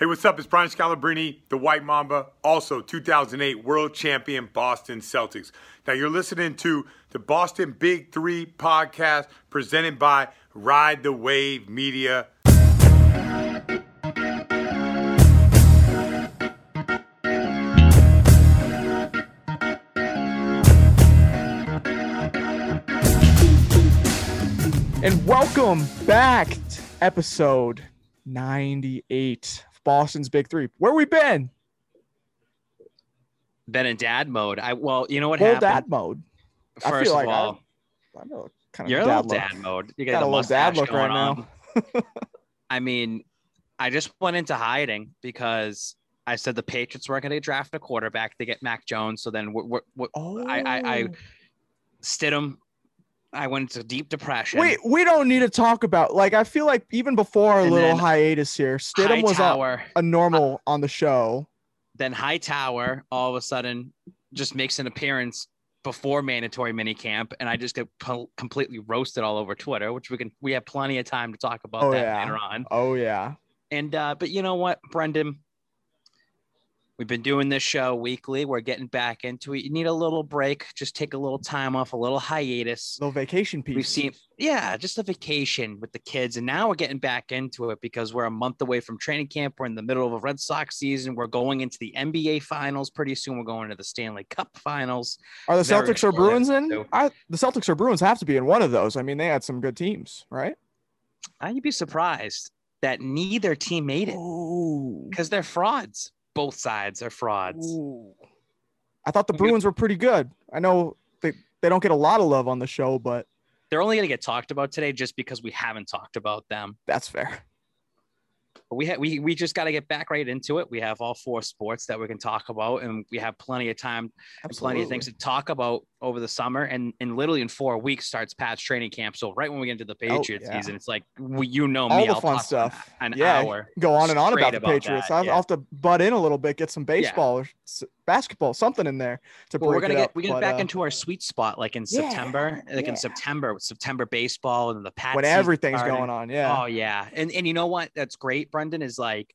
Hey, what's up? It's Brian Scalabrine, the White Mamba, also 2008 world champion Boston Celtics. Now, you're listening to the Boston Big Three podcast presented by Ride the Wave Media. And welcome back to episode 98 of Boston's Big Three. Where we been? been in dad mode. I well, you know what Full happened. dad mode. I First feel of like all, I know kind of you're a dad little look. dad mode. You Got got a little dad look right on. I mean, I just went into hiding because I said the Patriots weren't going to draft a quarterback. They get Mac Jones, so then we're, we're, we're, Oh, I- I- I- oh. Stidham. I went into deep depression. Wait, we don't need to talk about like I feel like even before our And little hiatus here, Stidham was a, a normal on the show. then Hightower all of a sudden just makes an appearance before mandatory minicamp, and I just get po- completely roasted all over Twitter, which we can we have plenty of time to talk about Oh, that yeah. later on. Oh yeah. And uh, but you know what, Brendan, we've been doing this show weekly. We're getting back into it. You need a little break. Just take a little time off, a little hiatus. Little vacation piece. We've seen, yeah, just a vacation with the kids, and now we're getting back into it because we're a month away from training camp. We're in the middle of a Red Sox season. We're going into the NBA Finals pretty soon. We're going to the Stanley Cup Finals. Are the very Celtics or Bruins in? I, the Celtics or Bruins have to be in one of those. I mean, they had some good teams, right? You'd be surprised that neither team made it because they're frauds. Both sides are frauds. Ooh. I thought the Bruins were pretty good. I know they, they don't get a lot of love on the show, but they're only going to get talked about today just because we haven't talked about them. that's fair. But we ha- we we just got to get back right into it. We have all four sports that we can talk about, and we have plenty of time and plenty of things to talk about over the summer. And and literally in four weeks starts Pat's training camp. So right when we get into the Patriots Oh, yeah. season, it's like we, you know me, All the I'll fun stuff. An Yeah, hour. Go on and on about the about Patriots. that, I'll, yeah. I'll have to butt in a little bit, get some baseball or basketball, something in there to Well, we're break gonna it get up. we get but, back uh, into our sweet spot like in September, like in September, with September baseball and the Pats when everything's going on. Yeah, Oh yeah, and and you know what? That's great, Brendan. Is like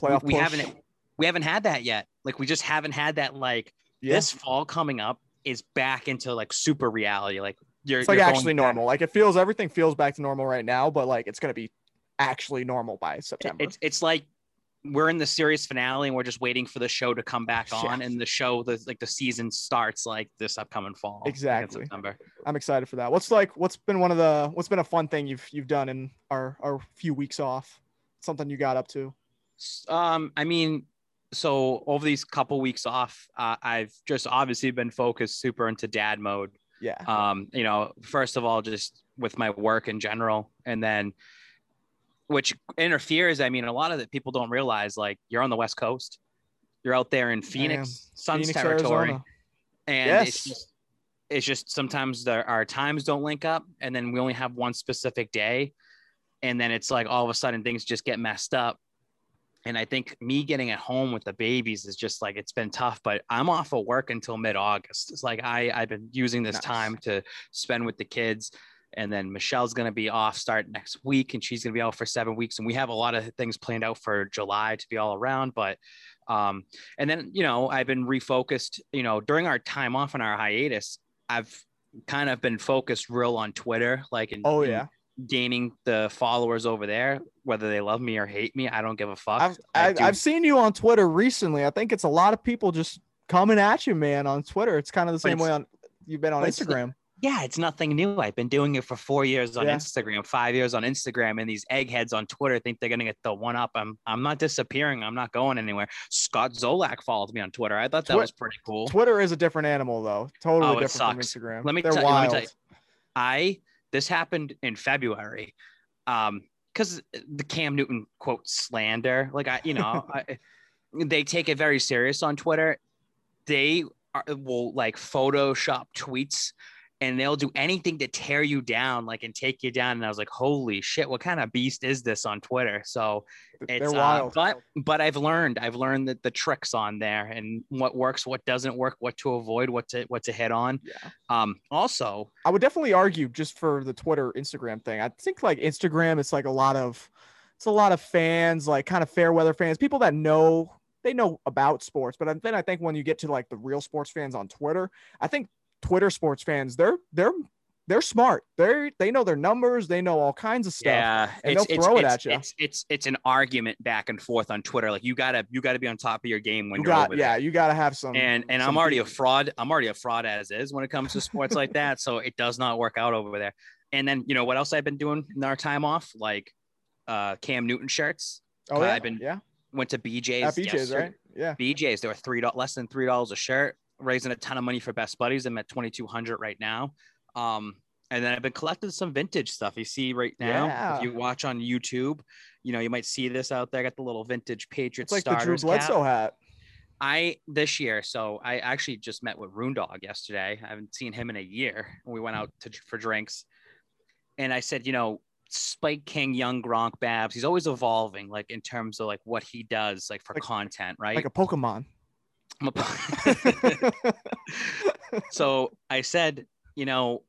playoff we push. haven't we haven't had that yet. Like we just haven't had that. Like Yeah. this fall coming up is back into like super reality. Like you're it's like you're actually normal. Like it feels everything feels back to normal right now, but like it's gonna be actually normal by September. It's it's like we're in the series finale and we're just waiting for the show to come back Yeah. on, and the show the like the season starts like this upcoming fall. Exactly. September. I'm excited for that. What's like what's been one of the what's been a fun thing you've you've done in our our few weeks off? Something you got up to? Um, I mean, so over these couple weeks off, uh, I've just obviously been focused super into dad mode. Yeah. um you know first of all just with my work in general and then which interferes i mean a lot of the people don't realize like you're on the west coast you're out there in phoenix suns Phoenix, territory Arizona. and Yes. it's just it's just sometimes the, our times don't link up and then we only have one specific day and then it's like all of a sudden things just get messed up and i think me getting at home with the babies is just like it's been tough but i'm off of work until mid-august it's like i i've been using this Nice. time to spend with the kids and then michelle's going to be off start next week and she's going to be out for seven weeks and we have a lot of things planned out for july to be all around but um and then you know i've been refocused you know during our time off on our hiatus i've kind of been focused real on twitter like in, Oh yeah. Gaining the followers over there whether they love me or hate me i don't give a fuck I've I've, I've seen you on Twitter recently. I think it's a lot of people just coming at you, man, on Twitter. It's kind of the same way on you've been on Instagram. yeah it's nothing new i've been doing it for four years on Yeah. instagram five years on instagram and these eggheads on twitter think they're to get the one up i'm i'm not disappearing i'm not going anywhere scott zolak followed me on twitter i thought that Twi- was pretty cool Twitter is a different animal though. Totally Oh, different sucks. from Instagram. Let me They're tell you- let me wild. tell you. I this happened in February. Um, because the Cam Newton quote slander, like I, you know, I, they take it very serious on Twitter. They are, will like Photoshop tweets and they'll do anything to tear you down, like and take you down. And I was like, holy shit, what kind of beast is this on Twitter? So They're it's uh, wild. but but I've learned I've learned that the tricks on there and what works, what doesn't work, what to avoid, what to what to hit on. yeah. Um, also, I would definitely argue just for the Twitter, Instagram thing. I think like Instagram, it's like a lot of it's a lot of fans, like kind of fair weather fans, people that know they know about sports. But then I think when you get to like the real sports fans on Twitter, I think Twitter sports fans they're they're they're smart. They they know their numbers. They know all kinds of stuff. Yeah, and it's, they'll it's, throw it at you. It's, it's it's an argument back and forth on Twitter. Like you gotta you gotta be on top of your game when You you're got over yeah, there. you got to have some. And and some I'm already a fraud. I'm already a fraud as is when it comes to sports like that. So it does not work out over there. And then you know what else I've been doing in our time off? Like uh Cam Newton shirts. Oh yeah, I've been yeah. Went to BJ's. At BJ's, yesterday. right? Yeah. BJ's, they were three dollars less than three dollars a shirt, raising a ton of money for Best Buddies. I'm at twenty two hundred right now. Um, and then I've been collecting some vintage stuff. You see right now, Yeah. if you watch on YouTube, you know you might see this out there. I got the little vintage Patriots It's like the Drew starters cap. Bledsoe hat. I this year, so I actually just met with Rune Dog yesterday. I haven't seen him in a year. We went out to for drinks, and I said, you know, Spike King, Young Gronk, Babs. He's always evolving, like in terms of like what he does, like for Like- content, right? Like a Pokemon. So I said, you know,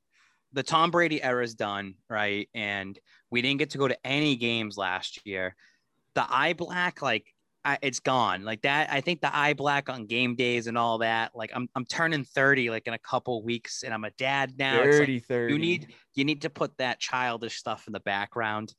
the Tom Brady era is done, right? And we didn't get to go to any games last year. The eye black, like, I, it's gone. Like that, I think the eye black on game days and all that. Like, I'm I'm turning 30 like in a couple weeks, and I'm a dad now. It's like, 30 30. you need you need to put that childish stuff in the background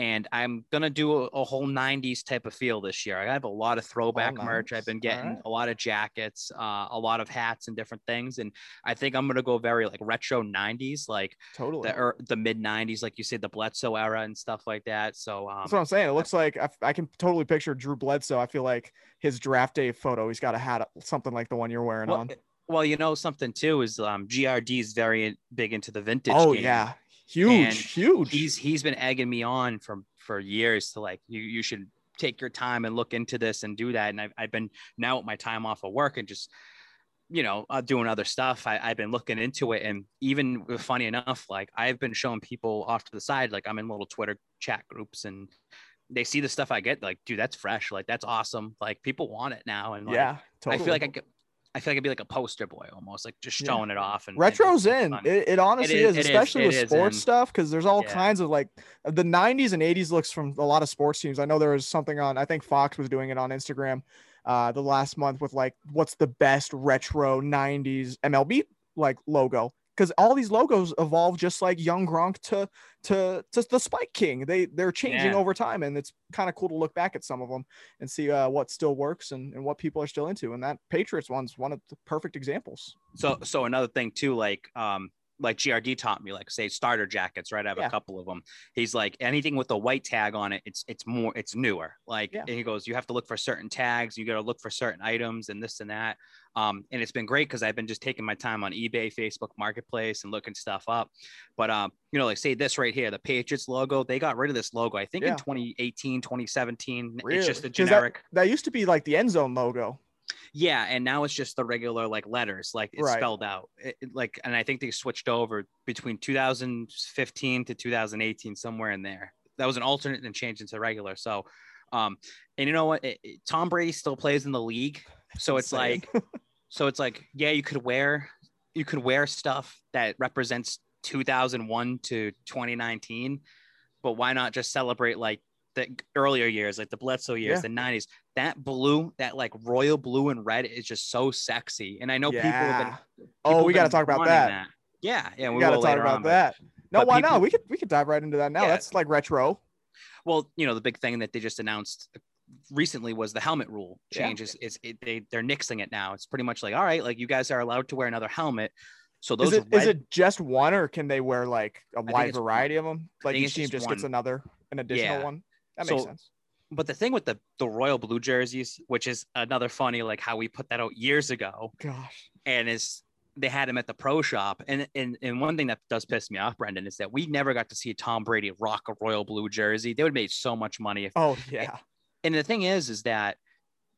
and i'm gonna do a, a whole 90s type of feel this year i have a lot of throwback merch nice. i've been getting right. a lot of jackets uh, a lot of hats and different things and i think i'm gonna go very like retro 90s like totally. the er, the mid 90s like you said the bledsoe era and stuff like that so um That's what I'm saying. It looks like I, I can totally picture Drew Bledsoe. I feel like his draft day photo, he's got a hat, something like the one you're wearing well, on. well you know something too is um grd is very big into the vintage Oh game. yeah, huge, And huge. he's he's been egging me on for for years to like you you should take your time and look into this and do that. And I've, I've been now with my time off of work and just you know uh, doing other stuff I, i've been looking into it. And even funny enough like i've been showing people off to the side like i'm in little twitter chat groups and they see the stuff i get like dude that's fresh. Like that's awesome. Like people want it now. And like, yeah, totally. i feel like i I feel like I'd be like a poster boy almost, like just Yeah. showing it off. And and Retro's it's in. It, it honestly is, is, it is, especially it with sports in. stuff, because there's all Yeah. kinds of like the 90s and 80s looks from a lot of sports teams. I know there was something on, I think Fox was doing it on Instagram uh, the last month with like, what's the best retro 90s MLB like logo? Because all these logos evolve just like Young Gronk to to to the Spike King. They they're changing Yeah. over time, and it's kind of cool to look back at some of them and see uh, what still works and, and what people are still into. And that Patriots one's one of the perfect examples. So so another thing too, like um like GRD taught me, like say starter jackets, right? I have Yeah. a couple of them. He's like anything with a white tag on it, it's it's more it's newer. Like Yeah. and he goes, you have to look for certain tags, you got to look for certain items and this and that. Um, and it's been great because I've been just taking my time on eBay, Facebook Marketplace, and looking stuff up. But um, you know, like say this right here, the Patriots logo, they got rid of this logo. I think Yeah. in 2018, 2017. It's Really? just a 'Cause that- generic. That used to be like the end zone logo. Yeah, and now it's just the regular like letters, like it's Right. spelled out. It- like, and I think they switched over between 2015 to 2018, somewhere in there. That was an alternate and changed into regular. So, um, and you know what? It- it- Tom Brady still plays in the league, so it's like, so it's like, yeah, you could wear, you could wear stuff that represents 2001 to 2019, but why not just celebrate like the earlier years, like the Bledsoe years, Yeah. the 90s? That blue, that like royal blue and red is just so sexy. And I know people have Yeah. Oh, been. Oh, we got to talk about wanting that. Yeah, yeah, we we got to talk about on, but- that. No, but why people- not? We could we could dive right into that now. Yeah. That's like retro. Well, you know, the big thing that they just announced uh, recently was the helmet rule Yeah. changes. Is it, they they're nixing it now. It's pretty much like, all right, like you guys are allowed to wear another helmet. So those Is it red, is it just one or can they wear like a wide it's one. variety of them? Like each team just just gets another an additional Yeah. one. That makes So- sense. but the thing with the the royal blue jerseys, which is another funny, like how we put that out years ago, Gosh. and is they had him at the pro shop. And and and one thing that does piss me off, Brendan, is that we never got to see Tom Brady rock a royal blue jersey. They would have made so much money if Oh yeah. and the thing is is that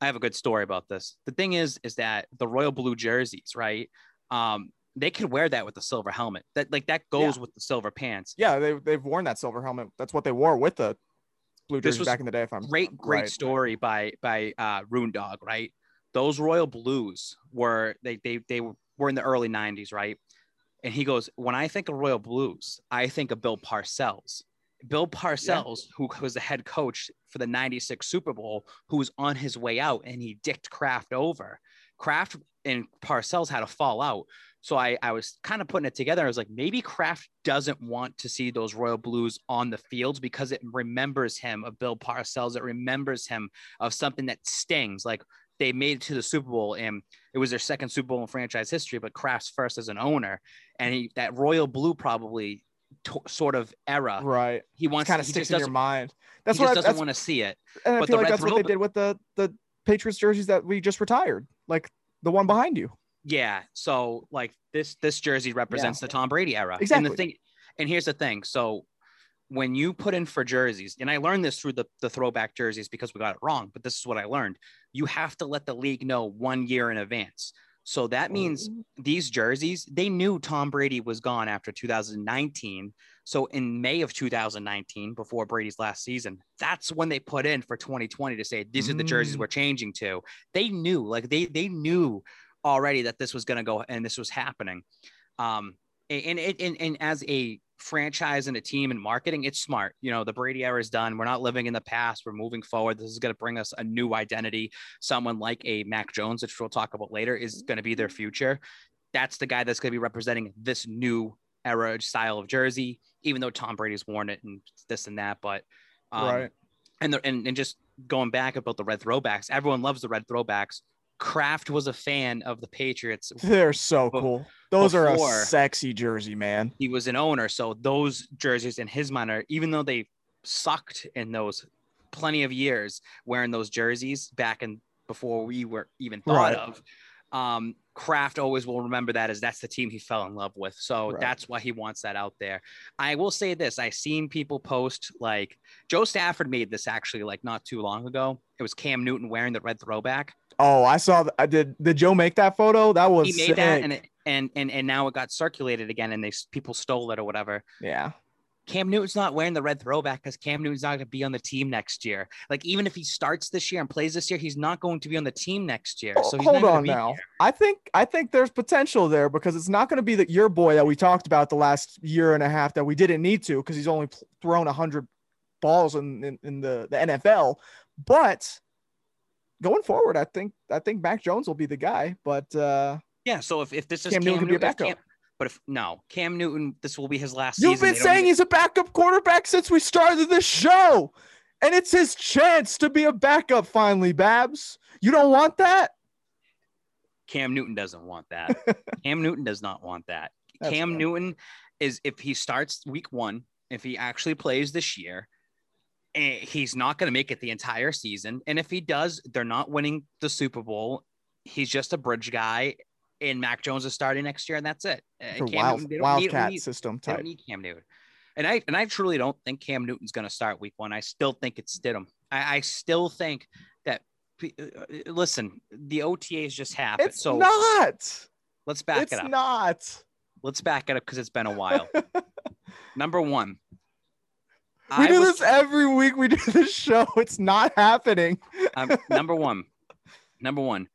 i have a good story about this the thing is is that the royal blue jerseys right um they could wear that with the silver helmet that like that goes with the silver pants Yeah, they they've worn that silver helmet. That's what they wore with the blue This jerseys was back in the day. If I'm great great right. story by by uh rune dog right those royal blues were they they they were in the early 90s right and he goes when i think of royal blues i think of bill parcells Bill Parcells, who was the head coach for the 96 Super Bowl, who was on his way out and he dicked Kraft over. Kraft and Parcells had a fallout. So I, I was kind of putting it together. I was like, maybe Kraft doesn't want to see those Royal Blues on the fields because it remembers him of Bill Parcells. It remembers him of something that stings. Like they made it to the Super Bowl and it was their second Super Bowl in franchise history, but Kraft's first as an owner. And he, that Royal Blue probably t- sort of era. Right. He wants kind of sticks in your mind. That's he what just I, doesn't want to see it. and I but feel the like Red that's what they did with the the Patriots jerseys that we just retired, like the one behind you. Yeah. So like this this jersey represents the Tom Brady era. And Exactly. the thing and here's the thing. So when you put in for jerseys, and I learned this through the, the throwback jerseys because we got it wrong, but this is what I learned. You have to let the league know one year in advance. So that means these jerseys, they knew Tom Brady was gone after 2019. So in May of 2019, before Brady's last season, that's when they put in for 2020 to say these are the jerseys Mm. we're changing to. They knew, like they they knew already that this was going to go and this was happening. Um, and it and, and as a franchise and a team and marketing, it's smart. You know, the Brady era is done. We're not living in the past. We're moving forward. This is going to bring us a new identity. Someone like a Mac Jones, which we'll talk about later, is going to be their future. That's the guy that's going to be representing this new era style of jersey, even though Tom Brady's worn it and this and that. But um, right. and, the, and and just going back about the red throwbacks, everyone loves the red throwbacks. Kraft was a fan of the Patriots. They're so cool. Those are a sexy jersey, man. He was an owner, so those jerseys in his mind are even though they sucked in those plenty of years wearing those jerseys back in before we were even thought Right. of. Um, Kraft always will remember that as that's the team he fell in love with. So Right. that's why he wants that out there. I will say this: I seen people post like Joe Stafford made this actually like not too long ago. It was Cam Newton wearing the red throwback. Oh, I saw. I did. Did Joe make that photo? That was He made sick. that, and it, and and and now it got circulated again, and they people stole it or whatever. yeah. Cam Newton's not wearing the red throwback because Cam Newton's not going to be on the team next year. Like even if he starts this year and plays this year, he's not going to be on the team next year. So he's hold on be now. here. I think I think there's potential there because it's not going to be that your boy that we talked about the last year and a half that we didn't need to because he's only thrown hundred balls in, in in the the NFL. But going forward, I think I think Mac Jones will be the guy. But uh, Yeah. So if, if this is Cam Cam, Newton could be a backup. Cam- but if no, Cam Newton, this will be his last you've season. been saying even- he's a backup quarterback since we started this show, and it's his chance to be a backup finally. Babs, you don't want that. Cam Newton doesn't want that. Cam Newton does not want that. That's Cam fair. Newton is if he starts week one, if he actually plays this year, he's not going to make it the entire season. And if he does, they're not winning the Super Bowl. He's just a bridge guy, and Mac Jones is starting next year, and that's it. Eh, For wild, Newton, they don't need- wildcat need- system they type. don't need Cam Newton. And I and I truly don't think Cam Newton's going to start week one. I still think it's Stidham. I, I still think that. uh, uh, Listen, the OTAs just happened, It's so not. let's back it's it up. not. Let's back it up because it's been a while. Number one, We I do was this every week. We do this show. It's not happening. um, number one. Number one.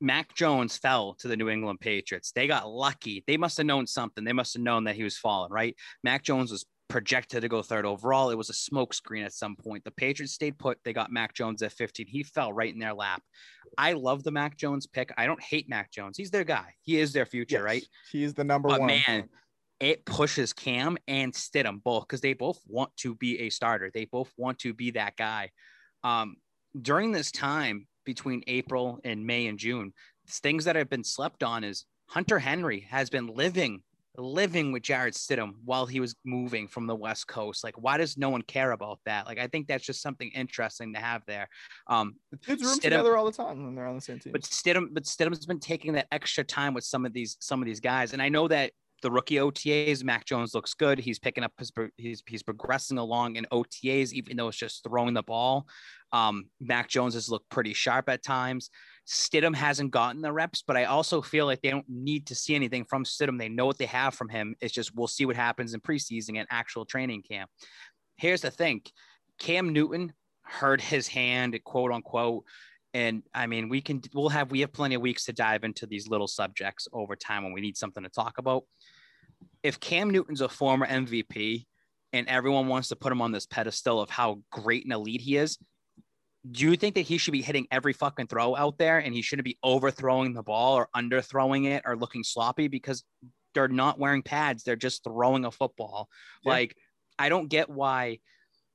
Mac Jones fell to the New England Patriots. They got lucky. They must have known something. They must have known that he was falling, right? Mac Jones was projected to go third overall. It was a smokescreen at some point. The Patriots stayed put. They got Mac Jones at 15. He fell right in their lap. I love the Mac Jones pick. I don't hate Mac Jones. He's their guy. He is their future, Yes, right? He's the number But one. man, it pushes Cam and Stidham both because they both want to be a starter. They both want to be that guy. Um, during this time between April and May and June, things that have been slept on is Hunter Henry has been living living with Jarrett Stidham while he was moving from the West Coast. Like, why does no one care about that? Like, I think that's just something interesting to have there. Um, Kids room Stidham- together all the time when they're on the same team. but Stidham, but Stidham's been taking that extra time with some of these some of these guys, and I know that the rookie OTAs, Mac Jones looks good. He's picking up his he's he's progressing along in OTAs, even though it's just throwing the ball. Um, Mac Jones has looked pretty sharp at times. Stidham hasn't gotten the reps, but I also feel like they don't need to see anything from Stidham. They know what they have from him. It's just we'll see what happens in preseason and actual training camp. Here's the thing: Cam Newton hurt his hand, quote unquote. And I mean, we can, we'll have, we have plenty of weeks to dive into these little subjects over time when we need something to talk about. If Cam Newton's a former MVP, and everyone wants to put him on this pedestal of how great and elite he is. Do you think that he should be hitting every fucking throw out there and he shouldn't be overthrowing the ball or underthrowing it or looking sloppy because they're not wearing pads? They're just throwing a football. Yeah. Like, I don't get why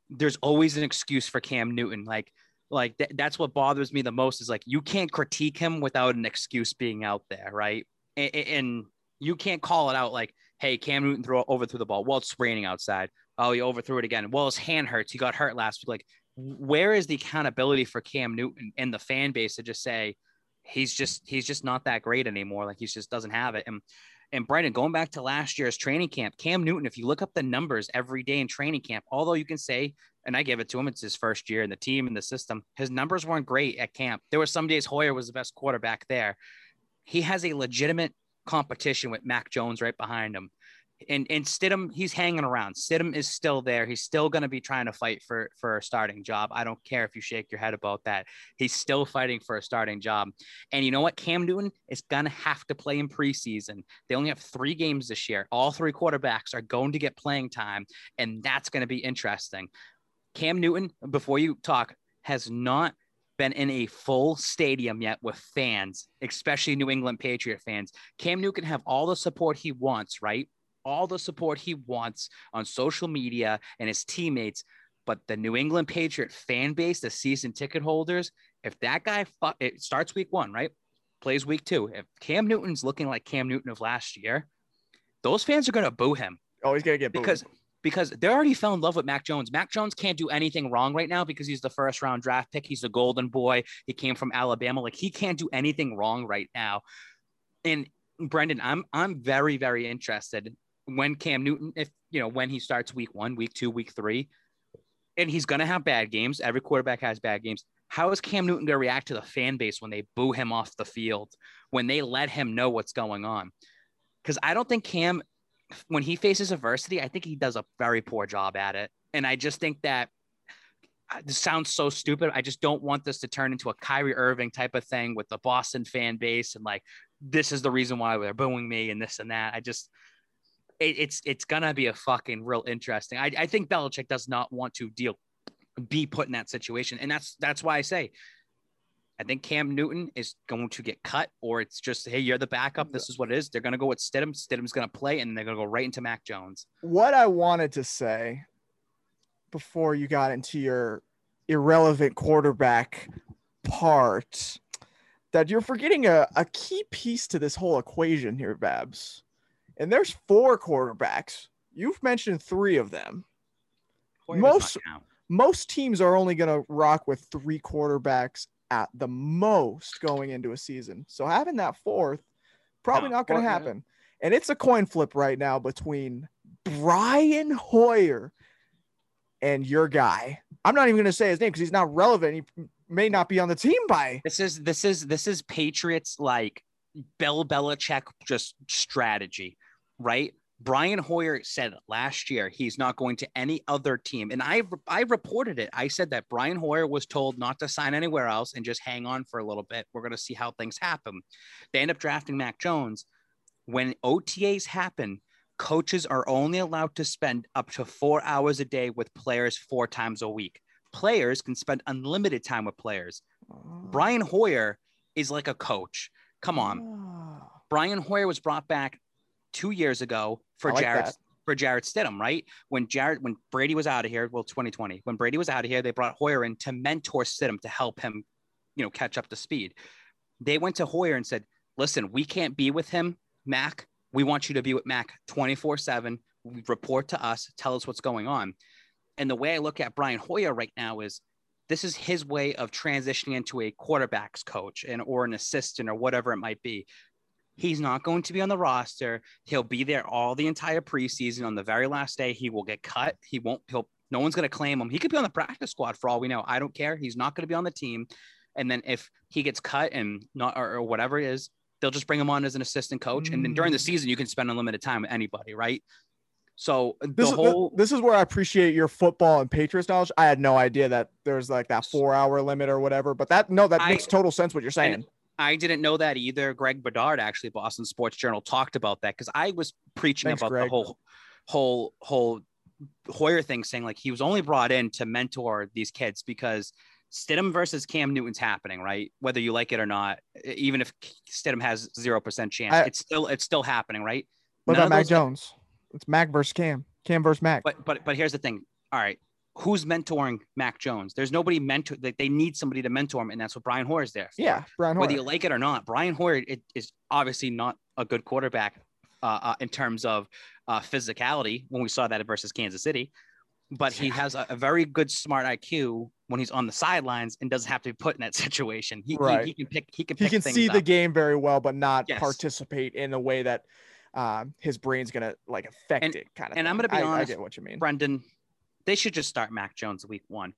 there's always an excuse for Cam Newton. Like, like th- that's what bothers me the most is like you can't critique him without an excuse being out there, right? And, and you can't call it out like, hey, Cam Newton throw over through the ball. Well, it's raining outside. Oh, he overthrew it again. Well, his hand hurts. He got hurt last week. Like, where is the accountability for Cam Newton and the fan base to just say he's just he's just not that great anymore? Like he just doesn't have it. And and Brendan, going back to last year's training camp, Cam Newton, if you look up the numbers every day in training camp, although you can say, and I give it to him, it's his first year in the team and the system, his numbers weren't great at camp. There were some days Hoyer was the best quarterback there. He has a legitimate competition with Mac Jones right behind him and and Stidham, he's hanging around. Stidham is still there. He's still going to be trying to fight for for a starting job. I don't care if you shake your head about that. He's still fighting for a starting job. And you know what? Cam Newton is going to have to play in preseason. They only have three games this year. All three quarterbacks are going to get playing time, and that's going to be interesting. Cam Newton, before you talk, has not been in a full stadium yet with fans, especially New England Patriot fans. Cam Newton can have all the support he wants, right? All the support he wants on social media and his teammates. But the New England Patriot fan base, the season ticket holders, if that guy fu- it starts week one, right? Plays week two. If Cam Newton's looking like Cam Newton of last year, those fans are going to boo him. Oh, he's going to get booed. because because they already fell in love with Mac Jones. Mac Jones can't do anything wrong right now because he's the first round draft pick. He's the golden boy. He came from Alabama. Like he can't do anything wrong right now. And Brendan, I'm I'm very very interested when Cam Newton, if you know, when he starts week one, week two, week three, and he's going to have bad games. Every quarterback has bad games. How is Cam Newton going to react to the fan base when they boo him off the field, when they let him know what's going on? Because I don't think Cam, when he faces adversity, I think he does a very poor job at it. And I just think that uh, this sounds so stupid. I just don't want this to turn into a Kyrie Irving type of thing with the Boston fan base and like, this is the reason why they're booing me and this and that. I just, it, it's it's gonna be a fucking real interesting. I, I think Belichick does not want to deal be put in that situation, and that's that's why I say I think Cam Newton is going to get cut, or it's just hey, you're the backup. This is what it is. They're gonna go with Stidham. Stidham's gonna play, and they're gonna go right into Mac Jones. What I wanted to say before you got into your irrelevant quarterback part that you're forgetting a, a key piece to this whole equation here, Babs and there's four quarterbacks. You've mentioned three of them. most most teams are only going to rock with three quarterbacks at the most going into a season. So having that fourth probably no, not going to happen. And it's a coin flip right now between Brian Hoyer and your guy. I'm not even going to say his name because he's not relevant. He may not be on the team by. This is this is this is Patriots like Bill Belichick just strategy right? Brian Hoyer said last year he's not going to any other team. And I I reported it. I said that Brian Hoyer was told not to sign anywhere else and just hang on for a little bit. We're going to see how things happen. They end up drafting Mac Jones. When OTAs happen, coaches are only allowed to spend up to 4 hours a day with players 4 times a week. Players can spend unlimited time with players. Brian Hoyer is like a coach. Come on. Oh. Brian Hoyer was brought back two years ago for like that. for Jarrett Stidham, right? When Jarrett when Brady was out of here, well, 2020, when Brady was out of here, they brought Hoyer in to mentor Stidham to help him, you know, catch up to speed. They went to Hoyer and said, "Listen, we can't be with him, Mac. We want you to be with Mac 24 seven. Report to us, tell us what's going on." And the way I look at Brian Hoyer right now is this is his way of transitioning into a quarterbacks coach and or an assistant or whatever it might be He's not going to be on the roster. He'll be there all the entire preseason. On the very last day, he will get cut. He won't, he'll, no one's going to claim him. He could be on the practice squad for all we know. I don't care. He's not going to be on the team. And then if he gets cut and not, or, or whatever it is, they'll just bring him on as an assistant coach. And then during the mm. season, you can spend unlimited time with anybody, right? So the whole is, this is where I appreciate your football and Patriots knowledge. I had no idea that there's like that four hour limit or whatever, but that no, that I, makes total sense what you're saying. I didn't know that either. Greg Bedard, actually, Boston Sports Journal, talked about that because I was preaching Thanks, about Greg. the whole, whole, whole Hoyer thing saying like he was only brought in to mentor these kids because Stidham versus Cam Newton's happening, right? Whether you like it or not, even if Stidham has zero percent chance, I, it's still it's still happening, right? What None about Mac Jones? It's Mac versus Cam. Cam versus Mac. But but but here's the thing. All right, who's mentoring Mac Jones? There's nobody mentor. Like they need somebody to mentor him, and that's what Brian Hoyer is there. For. Yeah, Brian Hoyer. Whether you like it or not, Brian Hoyer it, is obviously not a good quarterback uh, uh, in terms of uh, physicality. When we saw that versus Kansas City, but he has a, a, very good smart IQ when he's on the sidelines and doesn't have to be put in that situation. He, right. he, he can pick. He can. He can see up. the game very well, but not yes. participate in a way that um, his brain's gonna like affect and, it. Kind of. And thing. I'm gonna be I, honest. I get what you mean, Brendan. They should just start Mac Jones week one.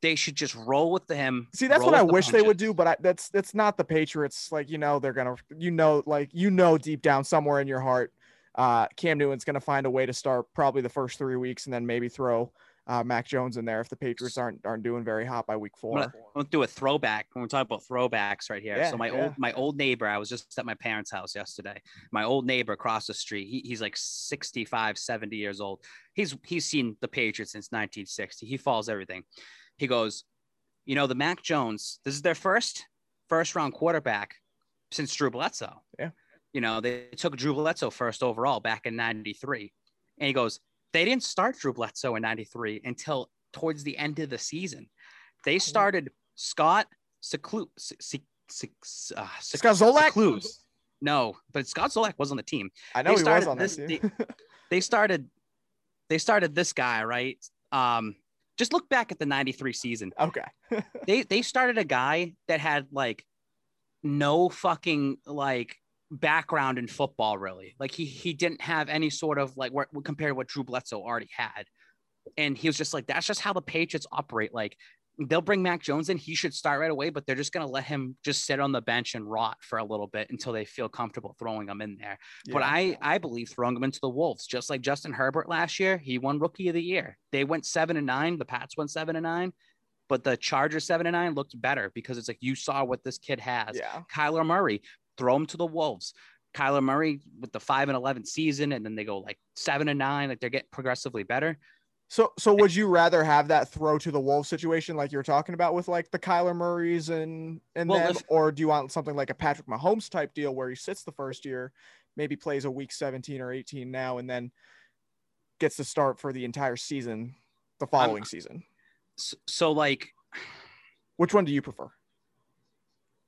They should just roll with him. See, that's what I wish punches. they would do, but I, that's that's not the Patriots. Like you know, they're gonna, you know, like you know, deep down somewhere in your heart, uh, Cam Newton's gonna find a way to start probably the first three weeks and then maybe throw uh, Mac Jones in there if the Patriots aren't aren't doing very hot by week 4 I'm gonna, do a throwback when we're talking about throwbacks right here. Yeah, so my yeah. old my old neighbor, I was just at my parents' house yesterday. My old neighbor across the street, he, he's like 65, 70 years old. He's he's seen the Patriots since 1960. He follows everything. He goes, you know, the Mac Jones, this is their first first round quarterback since Drew Bledsoe. Yeah. You know, they took Drew Bledsoe first overall back in 93. And he goes, they didn't start Drew Bledsoe in 93 until towards the end of the season. They started Scott Seclu- uh, Scott Zolak. No, but Scott Zolak was on the team. I know they he was on this. They, they started, they started this guy right. Um, just look back at the 93 season. Okay. they they started a guy that had like no fucking like background in football really like he he didn't have any sort of like what compared to what drew bledsoe already had and he was just like that's just how the patriots operate like they'll bring mac jones in he should start right away but they're just going to let him just sit on the bench and rot for a little bit until they feel comfortable throwing him in there yeah. but i i believe throwing him into the wolves just like justin herbert last year he won rookie of the year they went seven and nine the pats went seven and nine but the Chargers seven and nine looked better because it's like you saw what this kid has. Yeah. Kyler Murray throw him to the Wolves. Kyler Murray with the five and eleven season, and then they go like seven and nine, like they're getting progressively better. So, so would you rather have that throw to the Wolves situation like you're talking about with like the Kyler Murrays and and well, them, if, or do you want something like a Patrick Mahomes type deal where he sits the first year, maybe plays a week 17 or 18 now, and then gets to start for the entire season the following season? So, so, like, which one do you prefer?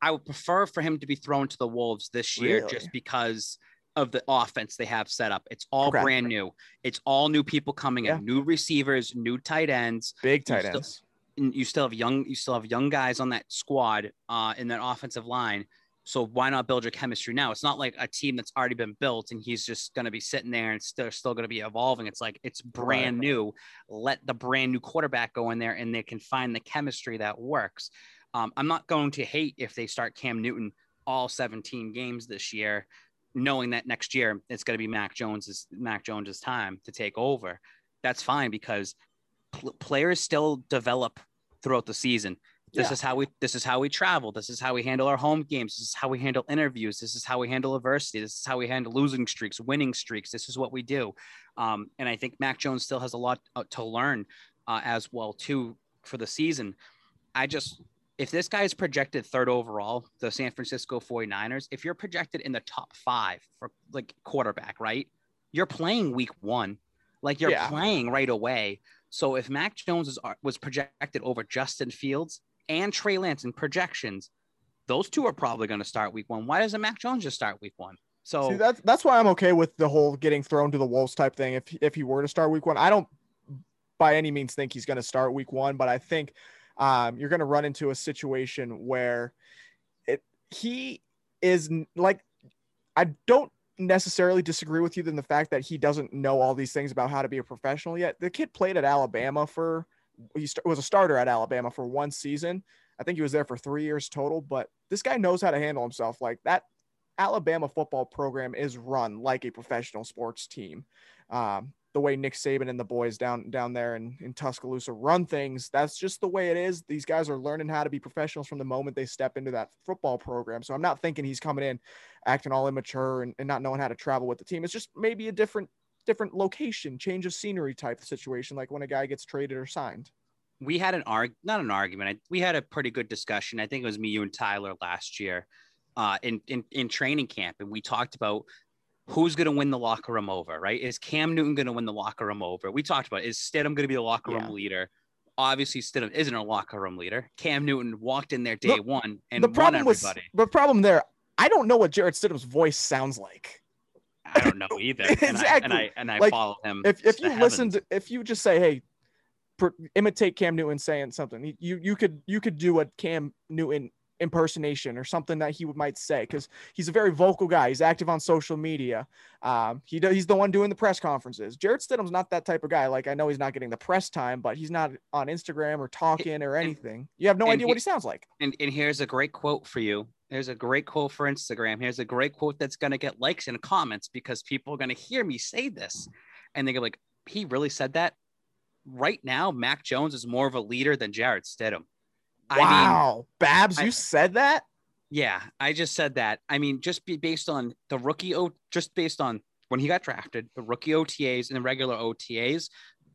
I would prefer for him to be thrown to the Wolves this year really? just because of the offense they have set up. It's all brand new. It's all new people coming yeah. in, new receivers, new tight ends, big tight you ends. Still, you still have young, you still have young guys on that squad, uh, in that offensive line. So why not build your chemistry now? It's not like a team that's already been built and he's just going to be sitting there and still still going to be evolving. It's like it's brand right. new. Let the brand new quarterback go in there and they can find the chemistry that works. Um, I'm not going to hate if they start Cam Newton all 17 games this year, knowing that next year it's going to be Mac Jones's Mac Jones's time to take over. That's fine because pl- players still develop throughout the season. This yeah. is how we this is how we travel. This is how we handle our home games. This is how we handle interviews. This is how we handle adversity. This is how we handle losing streaks, winning streaks. This is what we do. Um, and I think Mac Jones still has a lot uh, to learn uh, as well too for the season. I just if this guy is projected third overall, the San Francisco 49ers, if you're projected in the top five for like quarterback, right? You're playing week one. Like you're yeah. playing right away. So if Mac Jones is, was projected over Justin Fields and Trey Lance in projections, those two are probably going to start week one. Why doesn't Mac Jones just start week one? So See, that's that's why I'm okay with the whole getting thrown to the wolves type thing. If if he were to start week one, I don't by any means think he's going to start week one, but I think um, you're going to run into a situation where it he is like I don't necessarily disagree with you than the fact that he doesn't know all these things about how to be a professional yet. The kid played at Alabama for he was a starter at Alabama for one season. I think he was there for three years total, but this guy knows how to handle himself. Like that Alabama football program is run like a professional sports team. Um, the way Nick Saban and the boys down down there in, in Tuscaloosa run things. That's just the way it is. These guys are learning how to be professionals from the moment they step into that football program. So I'm not thinking he's coming in acting all immature and, and not knowing how to travel with the team. It's just maybe a different different location, change of scenery type situation, like when a guy gets traded or signed. We had an arg not an argument. We had a pretty good discussion. I think it was me, you, and Tyler last year, uh, in in in training camp, and we talked about who's going to win the locker room over. Right? Is Cam Newton going to win the locker room over? We talked about is Stidham going to be the locker room Yeah. leader? Obviously, Stidham isn't a locker room leader. Cam Newton walked in there day The- one and the won problem was the problem there. I don't know what Jarrett Stidham's voice sounds like. I don't know either. And I, and Exactly. I and I Like, follow him. If if you listen to if you just say, hey, per, imitate Cam Newton saying something, you you could you could do what Cam Newton impersonation or something that he would might say because he's a very vocal guy. He's active on social media. Um, he do, he's the one doing the press conferences. Jarrett Stidham's not that type of guy. Like I know he's not getting the press time, but he's not on Instagram or talking or anything. You have no and idea he- what he sounds like. And, and here's a great quote for you. Here's a great quote for Instagram. Here's a great quote that's going to get likes and comments because people are going to hear me say this. And they go like, he really said that? Right now, Mac Jones is more of a leader than Jared Stidham. I mean, Wow, Babs, I- you said that. yeah, I just said that. I mean, just be based on the rookie, o- just based on when he got drafted, the rookie OTAs and the regular OTAs,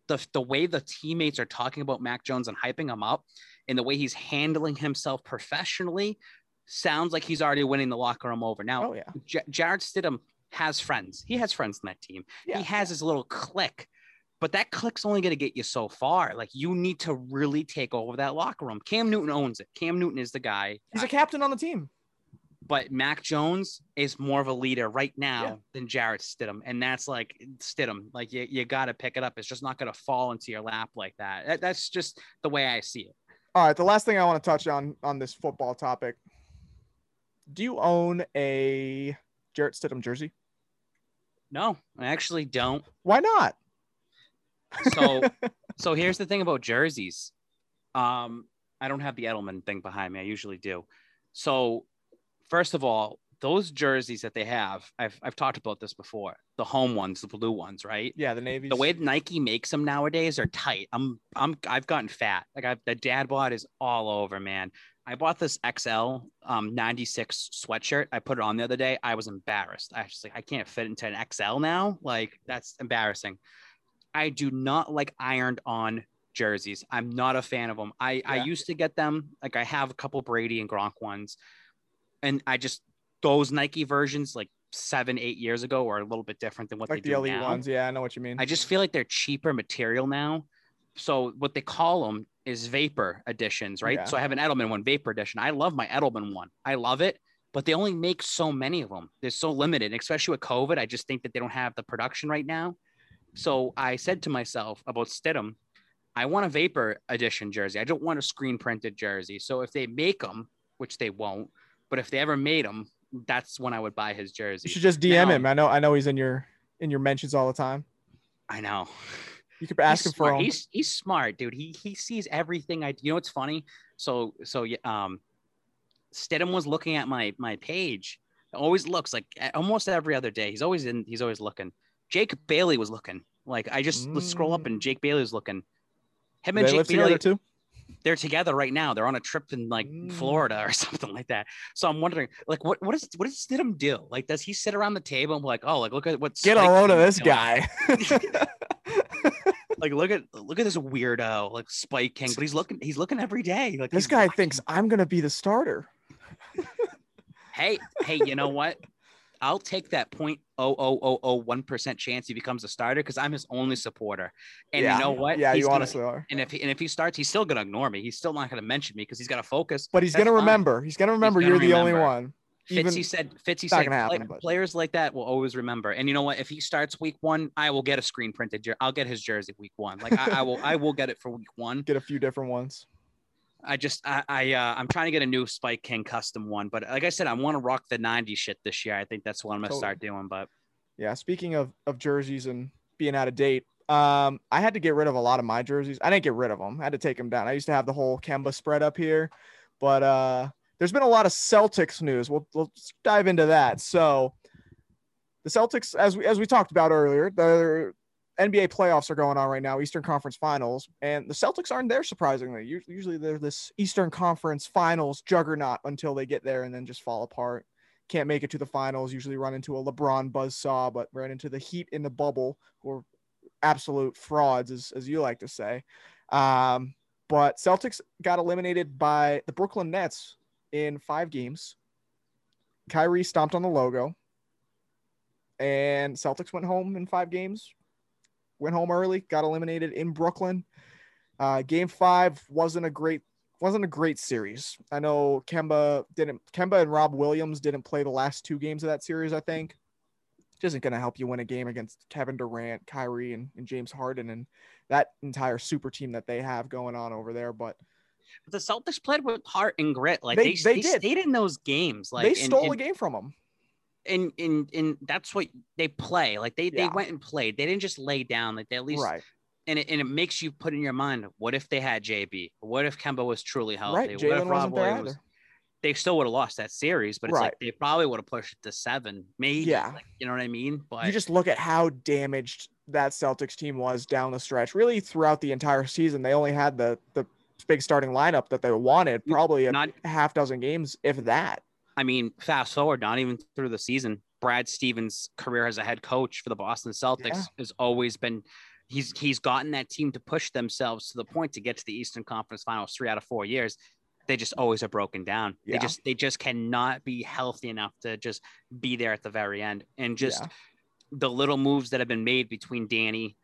the, the way the teammates are talking about Mac Jones and hyping him up and the way he's handling himself professionally sounds like he's already winning the locker room over. Now, Oh yeah, J- Jarrett Stidham has friends. He has friends in that team. yeah. He has his little clique, but that clique's only going to get you so far. Like you need to really take over that locker room. Cam Newton owns it. Cam Newton is the guy. He's a captain on the team. but Mac Jones is more of a leader right now Yeah. than Jarrett Stidham, and that's like Stidham. Like you, you got to pick it up. It's just not going to fall into your lap like that. that. That's just the way I see it. All right, the last thing I want to touch on on this football topic. Do you own a Jarrett Stidham jersey? No, I actually don't. Why not? So, so here's the thing about jerseys. Um, I don't have the Edelman thing behind me. I usually do. So, first of all, those jerseys that they have, I've I've talked about this before. The home ones, the blue ones, right? Yeah, the Navy. the way Nike makes them nowadays are tight. I'm I'm I've gotten fat. Like I've the dad bod is all over, man. I bought this XL um 96 sweatshirt. I put it on the other day. I was embarrassed. I was just like, I can't fit into an XL now. Like that's embarrassing. I do not like ironed on jerseys. I'm not a fan of them. I I used to get them. Like I have a couple Brady and Gronk ones, and I just those Nike versions like seven eight years ago are a little bit different than what like they the do now. ones. Yeah, I know what you mean. I just feel like they're cheaper material now. So what they call them is vapor editions, right? Yeah. So I have an Edelman one, vapor edition. I love my Edelman one. I love it, but they only make so many of them. They're so limited, especially with COVID. I just think that they don't have the production right now. So I said to myself about Stidham, I want a vapor edition jersey. I don't want a screen printed jersey. So if they make them, which they won't, but if they ever made them, that's when I would buy his jersey. you should just DM Now- him. I know. I know he's in your in your mentions all the time. I know. You could ask he's him for smart. him. He's he's smart, dude. He he sees everything I. You know what's funny? So so yeah, um, Stidham was looking at my my page. Always looks like almost every other day. He's always in. He's always looking. Jake Bailey was looking. Like I just let's scroll up and Jake Bailey was looking. Him and they Jake Bailey, together too. they're together right now. They're on a trip in like Mm. Florida or something like that. So I'm wondering, like, what what does what does Stidham do? Like, does he sit around the table and be like, oh, like look at what's Get a load of this doing? guy. like look at look at this weirdo like Spike King, but he's looking he's looking every day. Like this guy watching. thinks I'm gonna be the starter. Hey, hey, you know what? I'll take that point oh oh oh oh one percent chance he becomes a starter because I'm his only supporter. And yeah. you know what? Yeah, He's you gonna- honestly are. And if he, and if he starts, he's still gonna ignore me. He's still not gonna mention me because he's got to focus. But he's That's gonna fine. remember. He's gonna remember gonna you're the only remember. one. Even said, Fitzy said, happen, "Play- players like that will always remember. And you know what? If he starts week one, I will get a screen printed. jer- I'll get his jersey week one. Like I, I will, I will get it for week one. get a few different ones. I just I, I uh, I'm trying to get a new Spike King custom one, but like I said, I want to rock the '90s shit this year. I think that's what I'm gonna Totally. start doing. But Yeah. Speaking of of jerseys and being out of date, um, I had to get rid of a lot of my jerseys. I didn't get rid of them. I had to take them down. I used to have the whole Kemba spread up here, but uh, there's been a lot of Celtics news. We'll we'll dive into that. So, the Celtics, as we as we talked about earlier, the NBA playoffs are going on right now, Eastern Conference Finals, and the Celtics aren't there surprisingly. Usually they're this Eastern Conference Finals juggernaut until they get there and then just fall apart. can't make it to the finals. Usually run into a LeBron buzzsaw, but ran into the Heat in the bubble, are absolute frauds, as as you like to say. Um, but Celtics got eliminated by the Brooklyn Nets in five games. Kyrie stomped on the logo, and Celtics went home in five games. Went home early, got eliminated in Brooklyn. Uh, game five wasn't a great wasn't a great series. I know Kemba didn't Kemba and Rob Williams didn't play the last two games of that series, I think. Which isn't going to help you win a game against Kevin Durant, Kyrie, and, and James Harden and that entire super team that they have going on over there. But the Celtics played with heart and grit. Like They- they, they they, did. stayed in those games. Like they and- stole and, a game from them. And, and and that's what they play. Like they they went and played. They didn't just lay down. Like they at least Right. and it, and it makes you put in your mind, what if they had JB? What if Kemba was truly healthy? Right. What if Rob wasn't there Williams was- They still would have lost that series, but it's like they probably would have pushed it to seven, maybe. Yeah. Like, you know what I mean? But you just look at how damaged that Celtics team was down the stretch. Really, throughout the entire season, they only had the the big starting lineup that they wanted. Probably a half dozen games, if that. I mean, fast forward, not even through the season. Brad Stevens' career as a head coach for the Boston Celtics Yeah. has always been he's he's gotten that team to push themselves to the point to get to the Eastern Conference Finals three out of four years. They just always are broken down. Yeah. They just they just cannot be healthy enough to just be there at the very end. And just Yeah. the little moves that have been made between Danny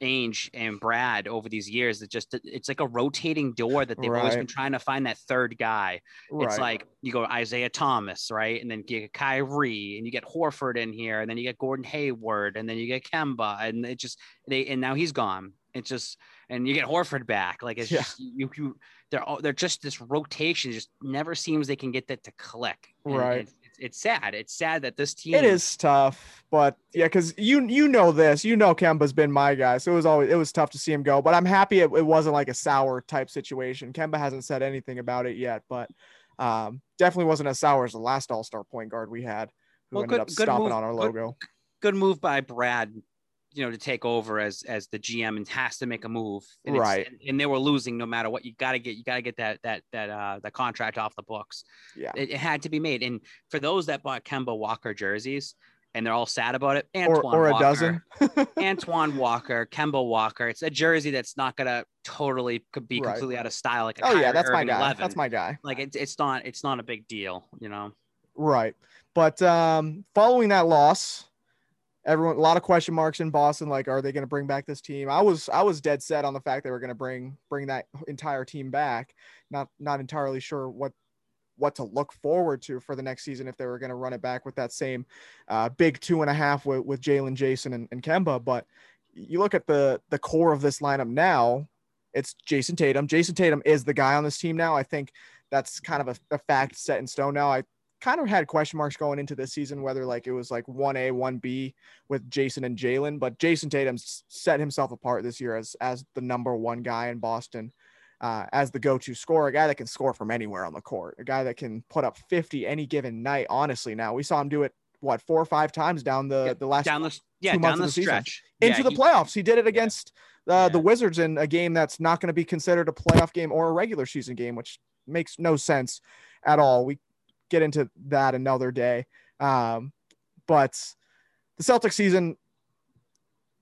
Ainge and Brad over these years, it just it's like a rotating door that they've always been trying to find that third guy. It's like you go Isaiah Thomas, right? And then you get Kyrie and you get Horford in here, and then you get Gordon Hayward, and then you get Kemba, and it just they and now he's gone. It's just and you get Horford back. Like it's Yeah. just you you they're all they're just this rotation just never seems they can get that to click. And Right. It's, it's, sad. It's sad that this team It is tough, but yeah, because you you know this, you know Kemba's been my guy, so it was always it was tough to see him go. But I'm happy it, it wasn't like a sour type situation. Kemba hasn't said anything about it yet, but um, definitely wasn't as sour as the last All Star point guard we had, who Well, ended good- up good stomping move- on our good- logo. good move by Brad, you know, to take over as as the GM and has to make a move. And Right. And, and they were losing no matter what. You got to get you got to get that that that uh the contract off the books. Yeah, It, it had to be made. And for those that bought Kemba Walker jerseys and they're all sad about it, or Antoine or a Walker, dozen. Antoine Walker, Kemba Walker. It's a jersey that's not gonna totally could be Right. completely out of style. Like a Oh yeah, Kyrie that's my guy. 11. That's my guy. like it's it's not it's not a big deal, you know. Right. But um, following that loss, everyone a lot of question marks in Boston. Like, are they going to bring back this team? I was I was dead set on the fact they were going to bring bring that entire team back. Not not entirely sure what what to look forward to for the next season if they were going to run it back with that same uh, big two and a half with, with Jaylen, Jayson, and, and Kemba. But you look at the the core of this lineup now. It's Jayson Tatum. Jayson Tatum is the guy on this team now. I think that's kind of a, a fact set in stone now. I kind of had question marks going into this season whether like it was like 1A, 1B with Jayson and Jaylen, but Jayson Tatum's set himself apart this year as as the number one guy in Boston, uh, as the go-to scorer, a guy that can score from anywhere on the court, a guy that can put up 50 any given night. Honestly, now we saw him do it what four or five times down the Yeah, the last Down the yeah, two down the the season. stretch. into Yeah, the he- playoffs. He did it against uh, the Wizards in a game that's not going to be considered a playoff game or a regular season game, which makes no sense at all. We get into that another day. Um, but the Celtics season,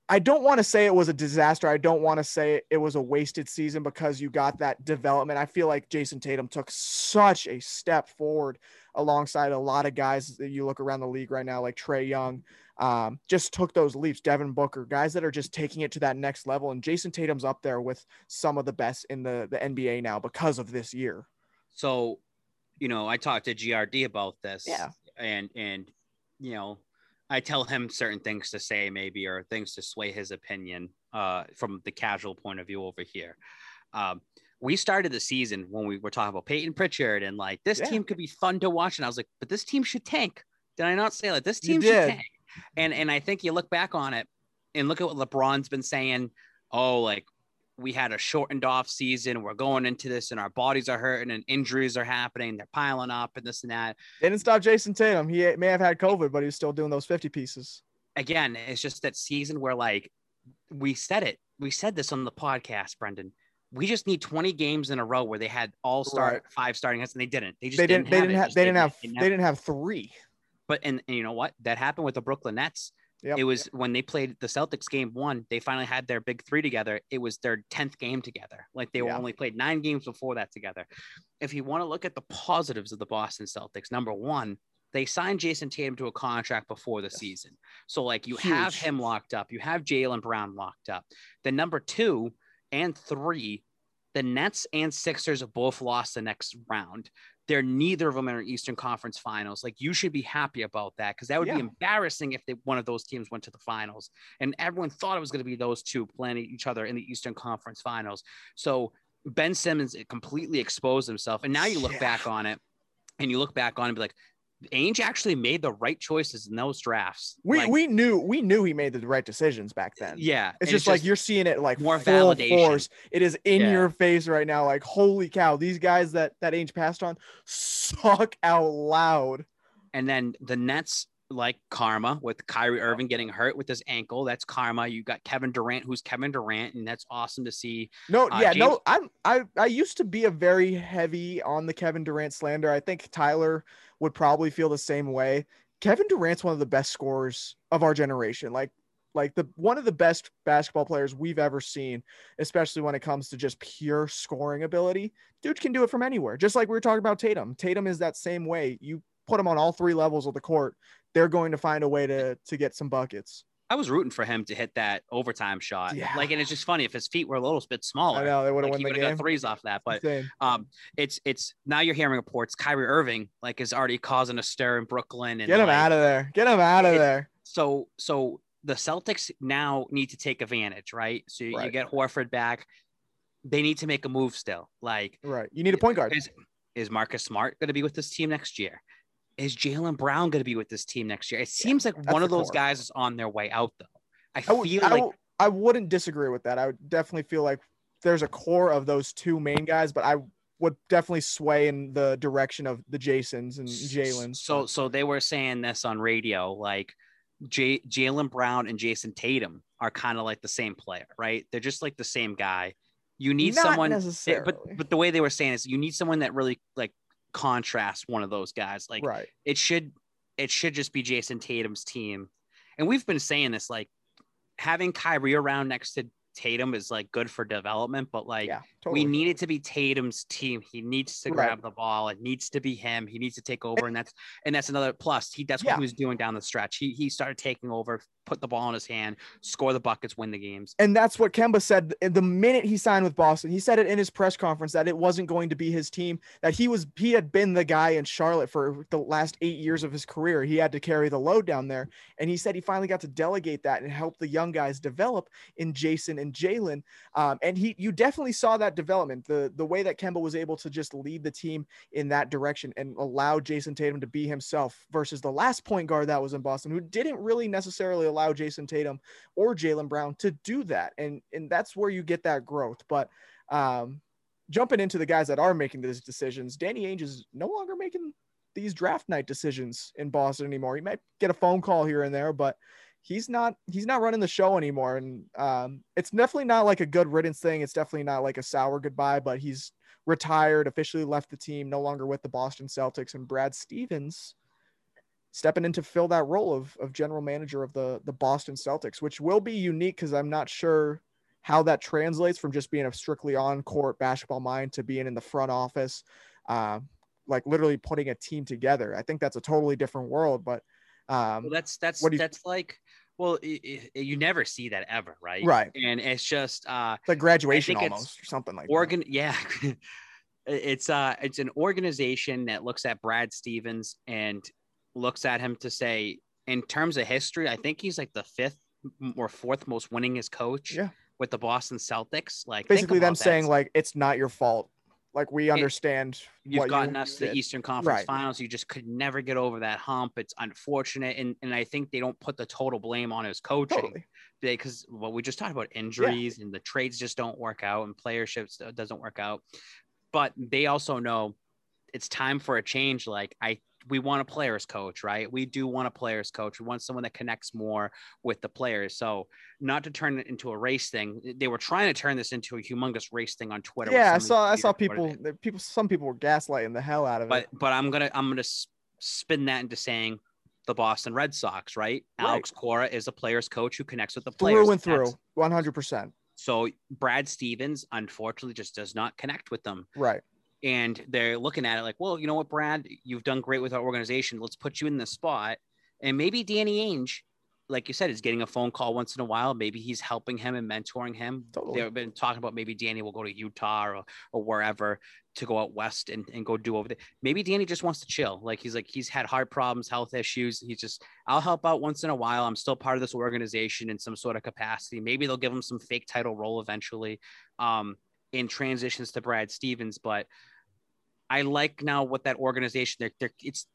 I don't want to say it was a disaster. I don't want to say it was a wasted season because you got that development. I feel like Jayson Tatum took such a step forward alongside a lot of guys that you look around the league right now, like Trae Young, um, just took those leaps. Devin Booker, guys that are just taking it to that next level. And Jayson Tatum's up there with some of the best in the, the NBA now because of this year. So, you know, I talked to GRD about this. Yeah. And and you know, I tell him certain things to say maybe or things to sway his opinion uh from the casual point of view over here. Um we started the season when we were talking about Peyton Pritchard and like this Yeah. team could be fun to watch. And I was like, but this team should tank. Did I not say like this team should tank? And and I think you look back on it and look at what LeBron's been saying. Oh, like we had a shortened off season. We're going into this and our bodies are hurting and injuries are happening. They're piling up and this and that. Didn't stop Jayson Tatum. He may have had COVID, but he's still doing those 50 pieces. Again, it's just that season where like we said it. We said this on the podcast, Brendan. We just need 20 games in a row where they had all star Right. five starting hits and they didn't. They just They didn't, they didn't have, they didn't have, didn't they didn't have three. But and, and you know what? That happened with the Brooklyn Nets. Yep. It was when they played the Celtics game one, they finally had their big three together. It was their 10th game together. Like they were only played nine games before that together. If you want to look at the positives of the Boston Celtics, number one, they signed Jayson Tatum to a contract before the season. So like you have him locked up, you have Jaylen Brown locked up. Then number two and three, the Nets and Sixers both lost the next round. They're neither of them in Eastern Conference Finals. Like you should be happy about that because that would Yeah. be embarrassing if they, one of those teams went to the finals. And everyone thought it was going to be those two playing each other in the Eastern Conference Finals. So Ben Simmons completely exposed himself. And now you look Yeah. back on it, and you look back on it and be like, Ainge actually made the right choices in those drafts. We Like, we knew we knew he made the right decisions back then. yeah, It's just like you're seeing it like more full validation. force. It is in Yeah. your face right now. Like, holy cow, these guys that that Ainge passed on suck out loud. And then the Nets, like karma, with Kyrie Irving getting hurt with his ankle, that's karma. You got Kevin Durant, who's Kevin Durant, and that's awesome to see. No, Uh, yeah, James- no, I'm I I used to be a very heavy on the Kevin Durant slander. I think Tyler would probably feel the same way. Kevin Durant's one of the best scorers of our generation. Like like the one of the best basketball players we've ever seen, especially when it comes to just pure scoring ability. Dude can do it from anywhere. Just like we were talking about Tatum. Tatum is that same way. You put him on all three levels of the court, they're going to find a way to to get some buckets. I was rooting for him to hit that overtime shot. Yeah. Like, and it's just funny if his feet were a little bit smaller. I know they would have Like, won the game. got threes off that, but Insane. um, it's it's now you're hearing reports. Kyrie Irving like is already causing a stir in Brooklyn, and Get him like, out of there. Get him out of it- there. so so the Celtics now need to take advantage, right? So you, you get Horford back. They need to make a move still. Like Right. You need a point guard. is, is Marcus Smart going to be with this team next year? Is Jaylen Brown going to be with this team next year? It seems like one of those core. guys is on their way out though. I I, feel would, I, like I wouldn't disagree with that. I would definitely feel like there's a core of those two main guys, but I would definitely sway in the direction of the Jaysons and Jaylen's. So so they were saying this on radio, like J- Jaylen Brown and Jayson Tatum are kind of like the same player, right? They're just like the same guy. You need Not someone, necessarily. but but the way they were saying is you need someone that really like contrasts one of those guys. Like right. it should it should just be Jayson Tatum's team, and we've been saying this like having Kyrie around next to Tatum is like good for development, but like yeah. Totally. we need it to be Tatum's team. He needs to Right. grab the ball. It needs to be him. He needs to take over, and that's and that's another plus. He that's what he was doing down the stretch. He he started taking over, put the ball in his hand, score the buckets, win the games. and that's what Kemba said the minute he signed with Boston. He said it in his press conference that it wasn't going to be his team, that he was he had been the guy in Charlotte for the last 8 years of his career. He had to carry the load down there, and he said he finally got to delegate that and help the young guys develop in Jayson and Jaylen. Um, and he you definitely saw that development. The the way that Kemba was able to just lead the team in that direction and allow Jayson Tatum to be himself versus the last point guard that was in Boston who didn't really necessarily allow Jayson Tatum or Jaylen Brown to do that. And and that's where you get that growth. But um, jumping into the guys that are making these decisions, Danny Ainge is no longer making these draft night decisions in Boston anymore. He might get a phone call here and there, but he's not he's not running the show anymore. And um, it's definitely not like a good riddance thing. It's definitely not like a sour goodbye, but he's retired, officially left the team, no longer with the Boston Celtics. And Brad Stevens stepping in to fill that role of, of general manager of the, the Boston Celtics, which will be unique because I'm not sure how that translates from just being a strictly on court basketball mind to being in the front office, uh, like literally putting a team together. I think that's a totally different world, but um, Well, that's that's you- that's like well, i i you never see that ever, right? Right. And it's just uh it's like graduation almost or something like organ yeah it's uh it's an organization that looks at brad stevens and looks at him to say in terms of history i think he's like the fifth or fourth most winningest coach Yeah. with the boston celtics like Basically, them that. saying like it's not your fault. Like we understand you've what gotten you us to the eastern conference Right. finals you just could never get over that hump it's unfortunate and, and i think they don't put the total blame on his coaching Totally. because what we just talked about injuries and the trades just don't work out and playerships doesn't work out but they also know it's time for a change like i we want a players coach right we do want a players coach we want someone that connects more with the players so not to turn it into a race thing eh, they were trying to turn this into a humongous race thing on twitter Yeah, I saw I saw people reporting it. that people some people were gaslighting the hell out of but it. but but i'm gonna i'm gonna spin that into saying the Boston Red Sox, right? Right. Alex Cora is a player's coach who connects with the players. through and through, one hundred percent. So Brad Stevens, unfortunately, just does not connect with them. Right. And they're looking at it like, well, you know what, Brad, you've done great with our organization. Let's put you in the spot. And maybe Danny Ainge, like you said, is getting a phone call once in a while. Maybe he's helping him and mentoring him. Totally. They've been talking about maybe Danny will go to Utah or, or wherever to go out west and, and go do over there. Maybe Danny just wants to chill. Like he's like, he's had heart problems, health issues. He's just, I'll help out once in a while. I'm still part of this organization in some sort of capacity. Maybe they'll give him some fake title role eventually um, in transitions to Brad Stevens. But I like now what that organization, they're, they're, it's,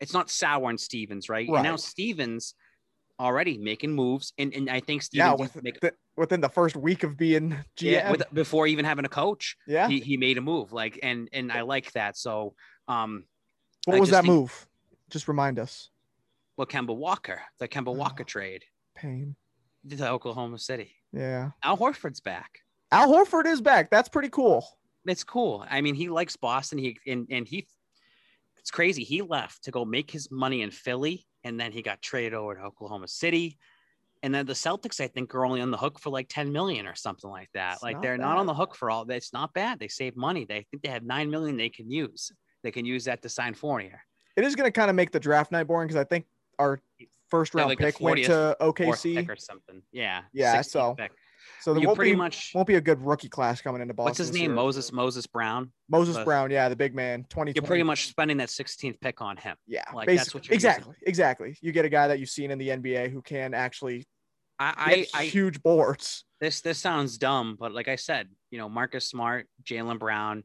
it's not sour and Stevens, right? And now Stevens already making moves. And, and I think Yeah, with make, the, within the first week of being GM. yeah, with, before even having a coach yeah. he, he made a move like and and i like that so um what I was that think- move? Just remind us. well kemba walker the kemba walker Oh. trade Pain. to oklahoma city Yeah. al horford's back Al Horford is back. That's pretty cool. It's cool i mean he likes boston he and, and he it's crazy he left to go make his money in philly and then he got traded over to oklahoma city and then the celtics i think are only on the hook for like 10 million or something like that It's like not they're not on the hook for all that it's not bad they save money they think they have 9 million they can use they can use that to sign Fournier. It is going to kind of make the draft night boring because I think our first Yeah, round like pick went to OKC. pick or something. Yeah. Yeah, so pick. So there you won't pretty be much. won't be a good rookie class coming into Boston. What's his name? year. Moses Moses Brown. Moses the- Brown, yeah, the big man, twenty. You're pretty much spending that 16th pick on him. yeah, like, that's what you're using. exactly, exactly. You get a guy that you've seen in the NBA who can actually I, I, I huge boards. this this sounds dumb, but like I said, you know, Marcus Smart, Jaylen Brown,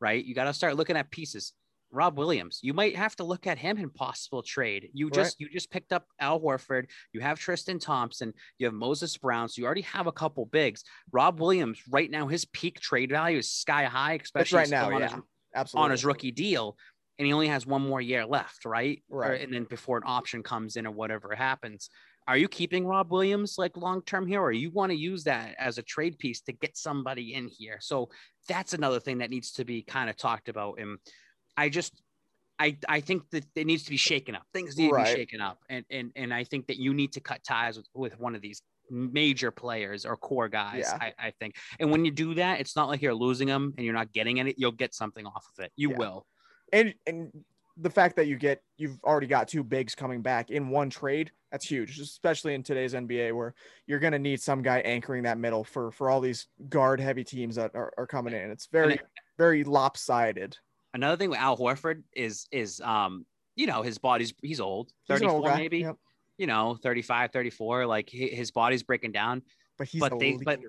right? You got to start looking at pieces. Rob Williams, you might have to look at him in possible trade. You just you just picked up Al Horford. You have Tristan Thompson. You have Moses Brown. So you already have a couple bigs. Rob Williams, right now, his peak trade value is sky high, That's especially right now, on, yeah, his, absolutely. on his rookie deal, and he only has one more year left, right? Or- Right. and then before an option comes in or whatever happens. Are you keeping Rob Williams like long term here, or you want to use that as a trade piece to get somebody in here? So that's another thing that needs to be kind of talked about. And I just, I, I think that it needs to be shaken up. Things need to be shaken up, and and and I think that you need to cut ties with, with one of these major players or core guys. Yeah. I, I think, and when you do that, it's not like you're losing them and you're not getting any. You'll get something off of it. You Yeah. will. and and the fact that you get you've already got two bigs coming back in one trade that's huge especially in today's nba where you're going to need some guy anchoring that middle for for all these guard heavy teams that are, are coming in it's very very lopsided Another thing with Al Horford is is um you know his body's he's old He's 34 old maybe? Yep, you know 35 34 like his body's breaking down but he's But they- leader. but-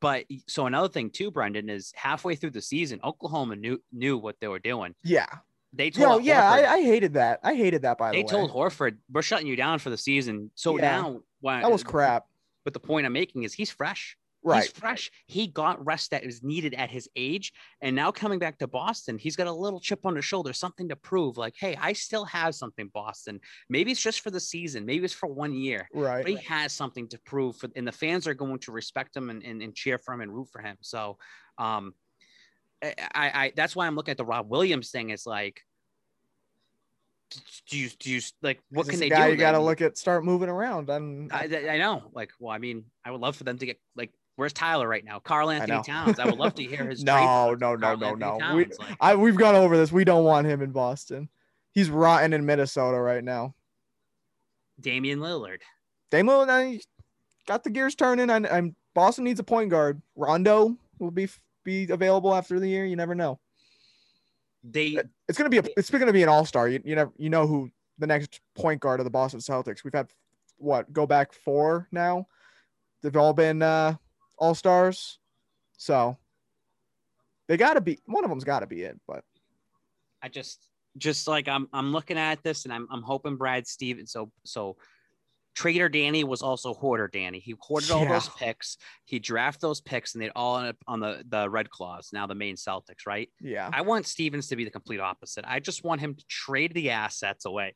but so another thing too Brendan is halfway through the season Oklahoma knew knew what they were doing. Yeah. They told Yo, yeah Horford, I, I hated that. I hated that by the way. They told Horford we're shutting you down for the season. So Yeah. now when, that was crap. But the point I'm making is he's fresh right He's fresh. He got rest that is needed at his age. And now coming back to Boston, he's got a little chip on his shoulder, something to prove. Like, hey, I still have something, Boston. Maybe it's just for the season, maybe it's for one year. right But he has something to prove for and the fans are going to respect him and, and, and cheer for him and root for him. So um I, I that's why I'm looking at the Rob Williams thing. It's like do you do you like what can they guy do? you got to look at start moving around and I, I know. Like, well, I mean, I would love for them to get like, where's Tyler right now? Karl Anthony know. Towns. I would love to hear his. No, trade no, no, no, no. We, like, I, we've gone over this. We don't want him in Boston. He's rotten in Minnesota right now. Damian Lillard. Damo Lillard got the gears turning. And I'm Boston needs a point guard. Rondo will be be available after the year. You never know. They It's gonna be a it's gonna be an all star. You you never you know who the next point guard of the Boston Celtics. We've had what go back four now. They've all been uh, all stars. So they got to be one of them's got to be it. But I just just like I'm I'm looking at this and I'm I'm hoping Brad Stevens. So so Trader Danny was also hoarder Danny. He hoarded all those picks. He drafted those picks and they'd all end up on the the Red Claws, now the Maine Celtics, right? yeah, I want Stevens to be the complete opposite. I just want him to trade the assets away.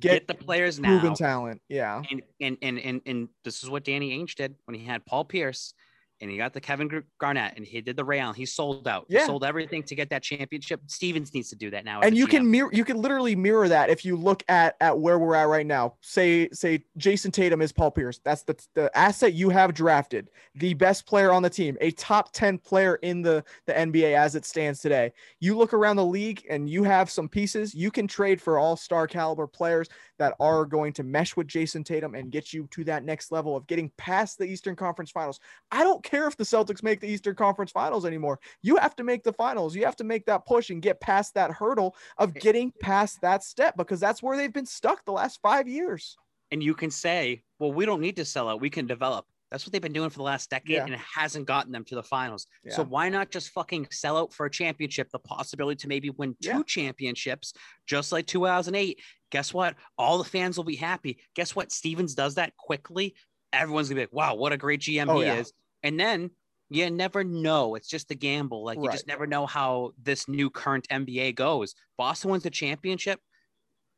Get Get, the players now. proven talent. Yeah, and and and and and this is what Danny Ainge did when he had Paul Pierce. And he got the Kevin Garnett and he did the Ray Allen. He sold out. Yeah. He sold everything to get that championship. Stevens needs to do that now. and you can mirror you can literally mirror that if you look at at where we're at right now say say jayson tatum is paul pierce that's the, the asset you have drafted the best player on the team a top 10 player in the the nba as it stands today you look around the league and you have some pieces you can trade for all star caliber players that are going to mesh with jayson tatum and get you to that next level of getting past the eastern conference finals i don't care if the celtics make the eastern conference finals anymore you have to make the finals you have to make that push and get past that hurdle of getting past that step because that's where they've been stuck the last five years. and you can say, well, we don't need to sell out. We can develop. That's what they've been doing for the last decade, Yeah. and it hasn't gotten them to the finals. So why not just fucking sell out for a championship? The possibility to maybe win two Yeah. championships, just like 2008. Guess what? All the fans will be happy. Guess what? Stevens does that quickly. Everyone's gonna be like, "Wow, what a great GM Oh, he yeah. is!" And then you never know. It's just a gamble. Like you just never know how this new current NBA goes. Boston wins the championship,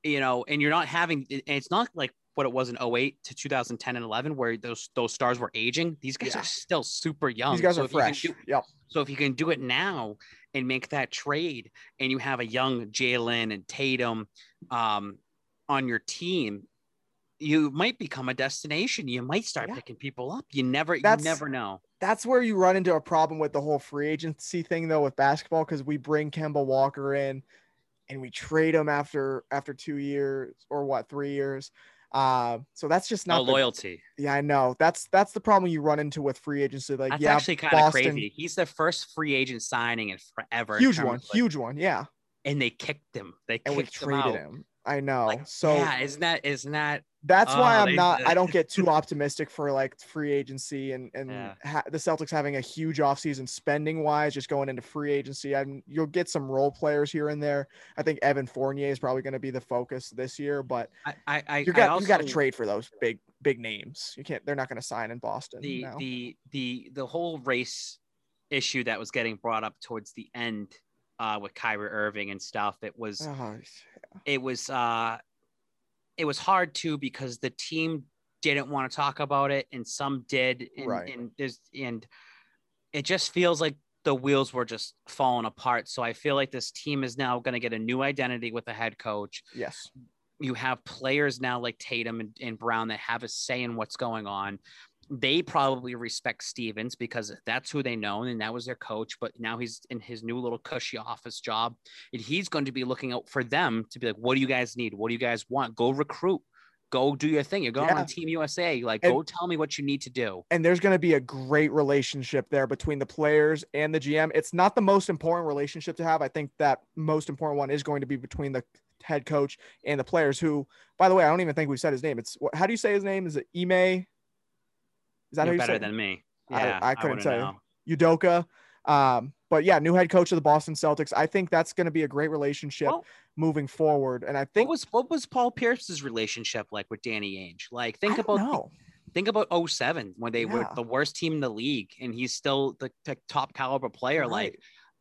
you know, and you're not having. and It's not like what it was in 08 to 2010 and 11 where those those stars were aging these guys Yeah. are still super young These guys So are if you can fresh. do- Yep. so if you can do it now and make that trade, and you have a young Jaylen and Tatum um, on your team, you might become a destination. You might start Yeah. picking people up. You never, That's- you never know. That's where you run into a problem with the whole free agency thing though with basketball because we bring Kemba Walker in and we trade him after after two years or what three years. Uh, so that's just No not the- loyalty. yeah, I know. That's that's the problem you run into with free agency. Like That's yeah, actually kind of crazy. He's the first free agent signing in forever. huge terms one, like- huge one. Yeah, and they kicked him. They and we kicked him traded out. him. I know. Like, so yeah, isn't that isn't that That's why Oh, I'm not. did. I don't get too optimistic for like free agency and and Yeah. ha- the Celtics having a huge offseason spending wise, just going into free agency. And you'll get some role players here and there. I think Evan Fournier is probably going to be the focus this year, but I I I, you got you got to trade for those big big names. You can't. They're not going to sign in Boston. the now. the the the whole race issue that was getting brought up towards the end uh, with Kyrie Irving and stuff. It was Oh, it was uh, it was hard too because the team didn't want to talk about it and some did, and, Right. and there's and it just feels like the wheels were just falling apart. So I feel like this team is now going to get a new identity with the head coach yes. you have players now like Tatum and, and Brown that have a say in what's going on. They probably respect Stevens because that's who they know and that was their coach. But now he's in his new little cushy office job, and he's going to be looking out for them to be like, "What do you guys need? What do you guys want? Go recruit, go do your thing. You're going Yeah. on Team USA. Like, And- go tell me what you need to do." and there's going to be a great relationship there between the players and the GM. It's not the most important relationship to have. I think that most important one is going to be between the head coach and the players. Who, by the way, I don't even think we said his name. It's what- how do you say his name? Is it Ime? Is that how You're you better than me. I- Yeah, I couldn't wouldn't tell you. know. Udoka? Um, but yeah, new head coach of the Boston Celtics. I think that's going to be a great relationship Well, moving forward. And I what think was what was Paul Pierce's relationship like with Danny Ainge? Like, think I about know. think about 07 when they were the worst team in the league and he's still the, the top caliber player like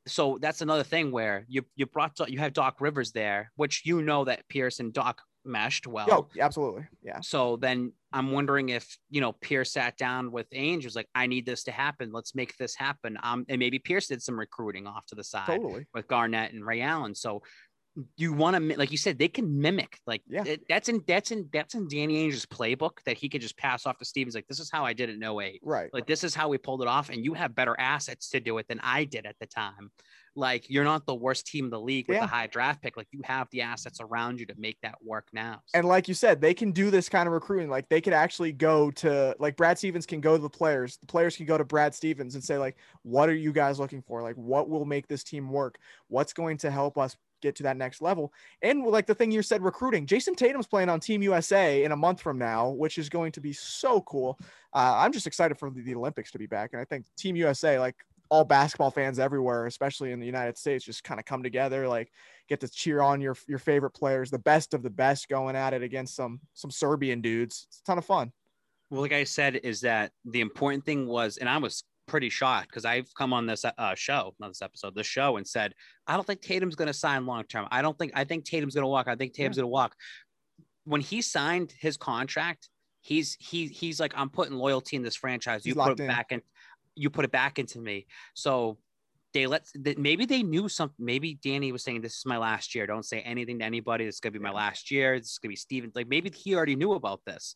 so that's another thing where you you brought you have Doc Rivers there which you know that Pierce and Doc meshed well Yo, absolutely. Yeah. so then I'm wondering if you know Pierce sat down with Ainge was like I need this to happen let's make this happen um and maybe Pierce did some recruiting off to the side Totally. with Garnett and Ray Allen. So you want to, like you said, they can mimic. Like Yeah. it- that's in that's in that's in Danny Ainge's playbook that he could just pass off to Stevens. Like this is how I did it in 08. Right. Like this is how we pulled it off, and you have better assets to do it than I did at the time. Like you're not the worst team in the league with Yeah. a high draft pick. Like you have the assets around you to make that work now. And like you said, they can do this kind of recruiting. Like they could actually go to like Brad Stevens can go to the players. The players can go to Brad Stevens and say like, "What are you guys looking for? Like, what will make this team work? What's going to help us get to that next level?" And like the thing you said, recruiting. Jayson Tatum's playing on Team USA in a month from now, which is going to be so cool. Uh, I'm just excited for the, the Olympics to be back, and I think Team USA, like all basketball fans everywhere, especially in the United States, just kind of come together, like get to cheer on your your favorite players, the best of the best, going at it against some some Serbian dudes. It's a ton of fun. Well, like I said, is that the important thing was, and I was pretty shocked because I've come on this uh, show, not this episode, the show, and said, I don't think Tatum's going to sign long term. I don't think, I think Tatum's going to walk. I think Tatum's going to walk. When he signed his contract, he's he he's like, I'm putting loyalty in this franchise. He's You put it in. back in. You put it back into me. So they let that maybe they knew something. Maybe Danny was saying, "This is my last year. Don't say anything to anybody. This is gonna be my last year. This is gonna be Steven." Like maybe he already knew about this,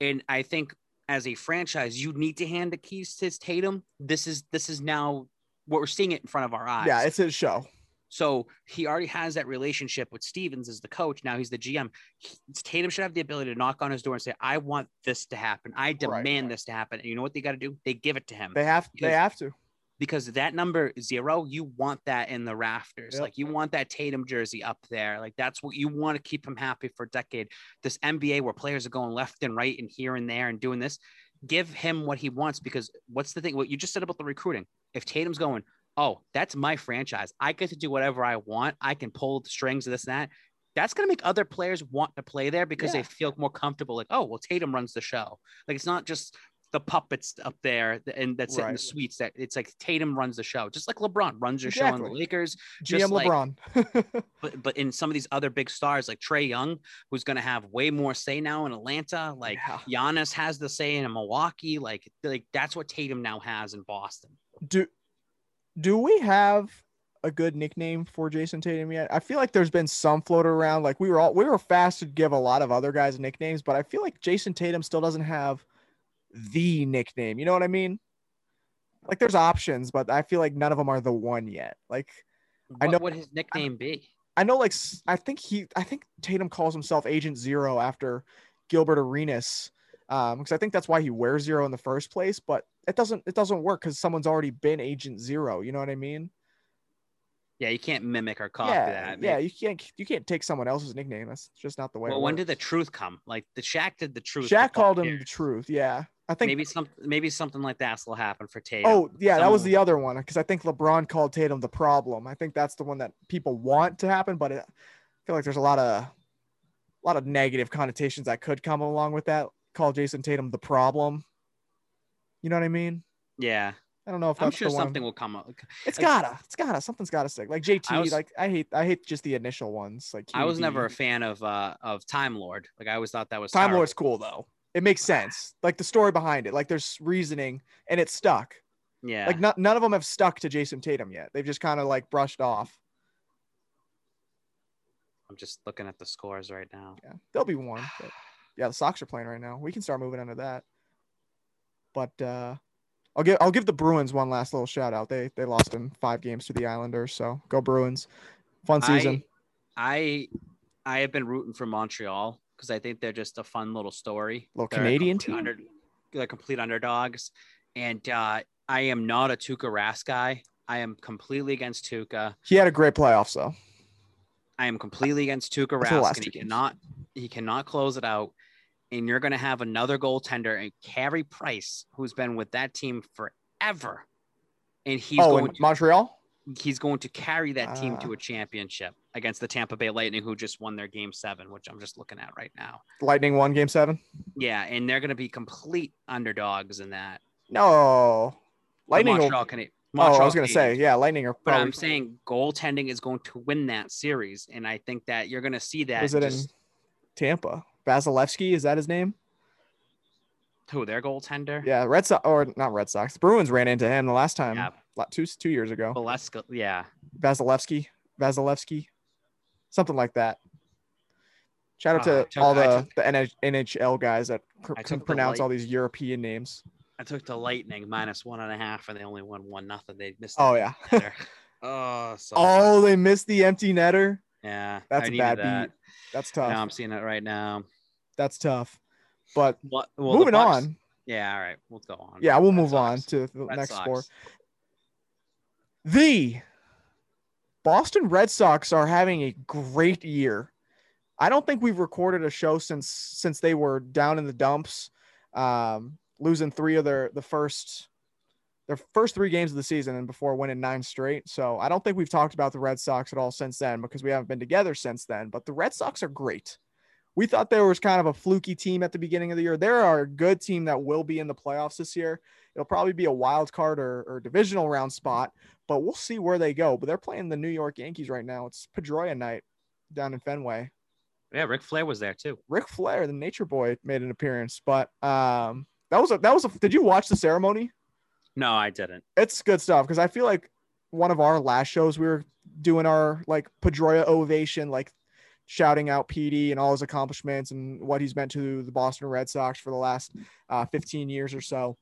and I think as a franchise, you need to hand the keys to Tatum. This is this is now what we're seeing it in front of our eyes. Yeah, it's his show. So he already has that relationship with Stevens as the coach. Now he's the GM. He, Tatum should have the ability to knock on his door and say, "I want this to happen. I demand right. this to happen." And you know what they got to do? They give it to him. They have. Because, they have to. Because that number zero, you want that in the rafters. Yep. Like you want that Tatum jersey up there. Like that's what you want to keep him happy for a decade. This NBA where players are going left and right and here and there and doing this. Give him what he wants because what's the thing? What you just said about the recruiting? If Tatum's going, oh, that's my franchise. I get to do whatever I want. I can pull the strings of this and that. That's going to make other players want to play there because yeah. they feel more comfortable. Like, oh, well, Tatum runs the show. Like, it's not just the puppets up there and that's right. in the suites that it's like Tatum runs the show, just like LeBron runs the exactly. show on the Lakers. GM like, LeBron. but but in some of these other big stars like Trae Young, who's going to have way more say now in Atlanta, like yeah. Giannis has the say in Milwaukee, like like that's what Tatum now has in Boston. Do do we have a good nickname for Jayson Tatum yet? I feel like there's been some floated around. Like we were all we were fast to give a lot of other guys nicknames, but I feel like Jayson Tatum still doesn't have the nickname. You know what I mean? Like there's options, but I feel like none of them are the one yet. Like what I know what his nickname I, be. I know like I think he I think Tatum calls himself Agent Zero after Gilbert Arenas um because I think that's why he wears zero in the first place. But it doesn't it doesn't work because someone's already been Agent Zero. You know what I mean? Yeah, you can't mimic or copy yeah, that. Yeah, you can't you can't take someone else's nickname. That's just not the way. Well, when did the truth come? Like the Shaq did the truth. Shaq called him the truth. Yeah, I think maybe some maybe something like that will happen for Tatum. Oh yeah, Someone... that was the other one because I think LeBron called Tatum the problem. I think that's the one that people want to happen, but it, I feel like there's a lot of a lot of negative connotations that could come along with that. Call Jayson Tatum the problem. You know what I mean? Yeah. I don't know if I'm sure something will come up. It's gotta, it's gotta, something's gotta stick. Like JT, I was, like I hate, I hate just the initial ones. Like. I was never a fan of uh of Time Lord. Like I always thought that was Time terrible. Lord's cool though. It makes sense. Like the story behind it. Like there's reasoning and it's stuck. Yeah. Like not, none of them have stuck to Jayson Tatum yet. They've just kind of like brushed off. I'm just looking at the scores right now. Yeah, there'll be one. But yeah, the Sox are playing right now. We can start moving under that. But uh I'll give I'll give the Bruins one last little shout out. They they lost in five games to the Islanders, so go Bruins. Fun season. I I, I have been rooting for Montreal because I think they're just a fun little story. Little they're Canadian team. Under, they're complete underdogs, and uh, I am not a Tuukka Rask guy. I am completely against Tuukka. He had a great playoffs though. I am completely against Tuukka Rask, and he cannot he cannot close it out and you're going to have another goaltender and Carey Price, who's been with that team forever, and he's oh, going to, Montreal. He's going to carry that team uh, to a championship against the Tampa Bay Lightning, who just won their Game Seven, which I'm just looking at right now. Lightning won Game Seven. Yeah, and they're going to be complete underdogs in that. No, Lightning. Montreal will, can. Montreal oh, I was going to say, yeah, Lightning are. Probably, but I'm saying goaltending is going to win that series, and I think that you're going to see that. Is it just, in Tampa? Vasilevskiy, is that his name? Who their goaltender? Yeah, Red Sox or not Red Sox. The Bruins ran into him the last time, yeah. two two years ago. Valeska, yeah. Vasilevskiy, Vasilevskiy, something like that. Shout out uh, to took, all the, took, the NHL guys that can pronounce all these European names. I took the Lightning minus one and a half, and they only won one nothing. They missed. Oh yeah. oh, so oh, they missed the empty netter. Yeah, that's I a bad that. beat. That's tough. Now I'm seeing it right now. That's tough. But what, well, moving on. Yeah, all right. We'll go on. Yeah, we'll move on to the Red next Sox. score. The Boston Red Sox are having a great year. I don't think we've recorded a show since since they were down in the dumps, um, losing three of their the first their first three games of the season and before winning nine straight. So I don't think we've talked about the Red Sox at all since then because we haven't been together since then. But the Red Sox are great. We thought there was kind of a fluky team at the beginning of the year. They're a good team that will be in the playoffs this year. It'll probably be a wild card or, or divisional round spot, but we'll see where they go. But they're playing the New York Yankees right now. It's Pedroia night down in Fenway. Yeah, Ric Flair was there too. Ric Flair, the Nature Boy, made an appearance. But um, that was a that was a. Did you watch the ceremony? No, I didn't. It's good stuff because I feel like one of our last shows we were doing our like Pedroia ovation, like shouting out PD and all his accomplishments and what he's meant to the Boston Red Sox for the last uh, 15 years or so.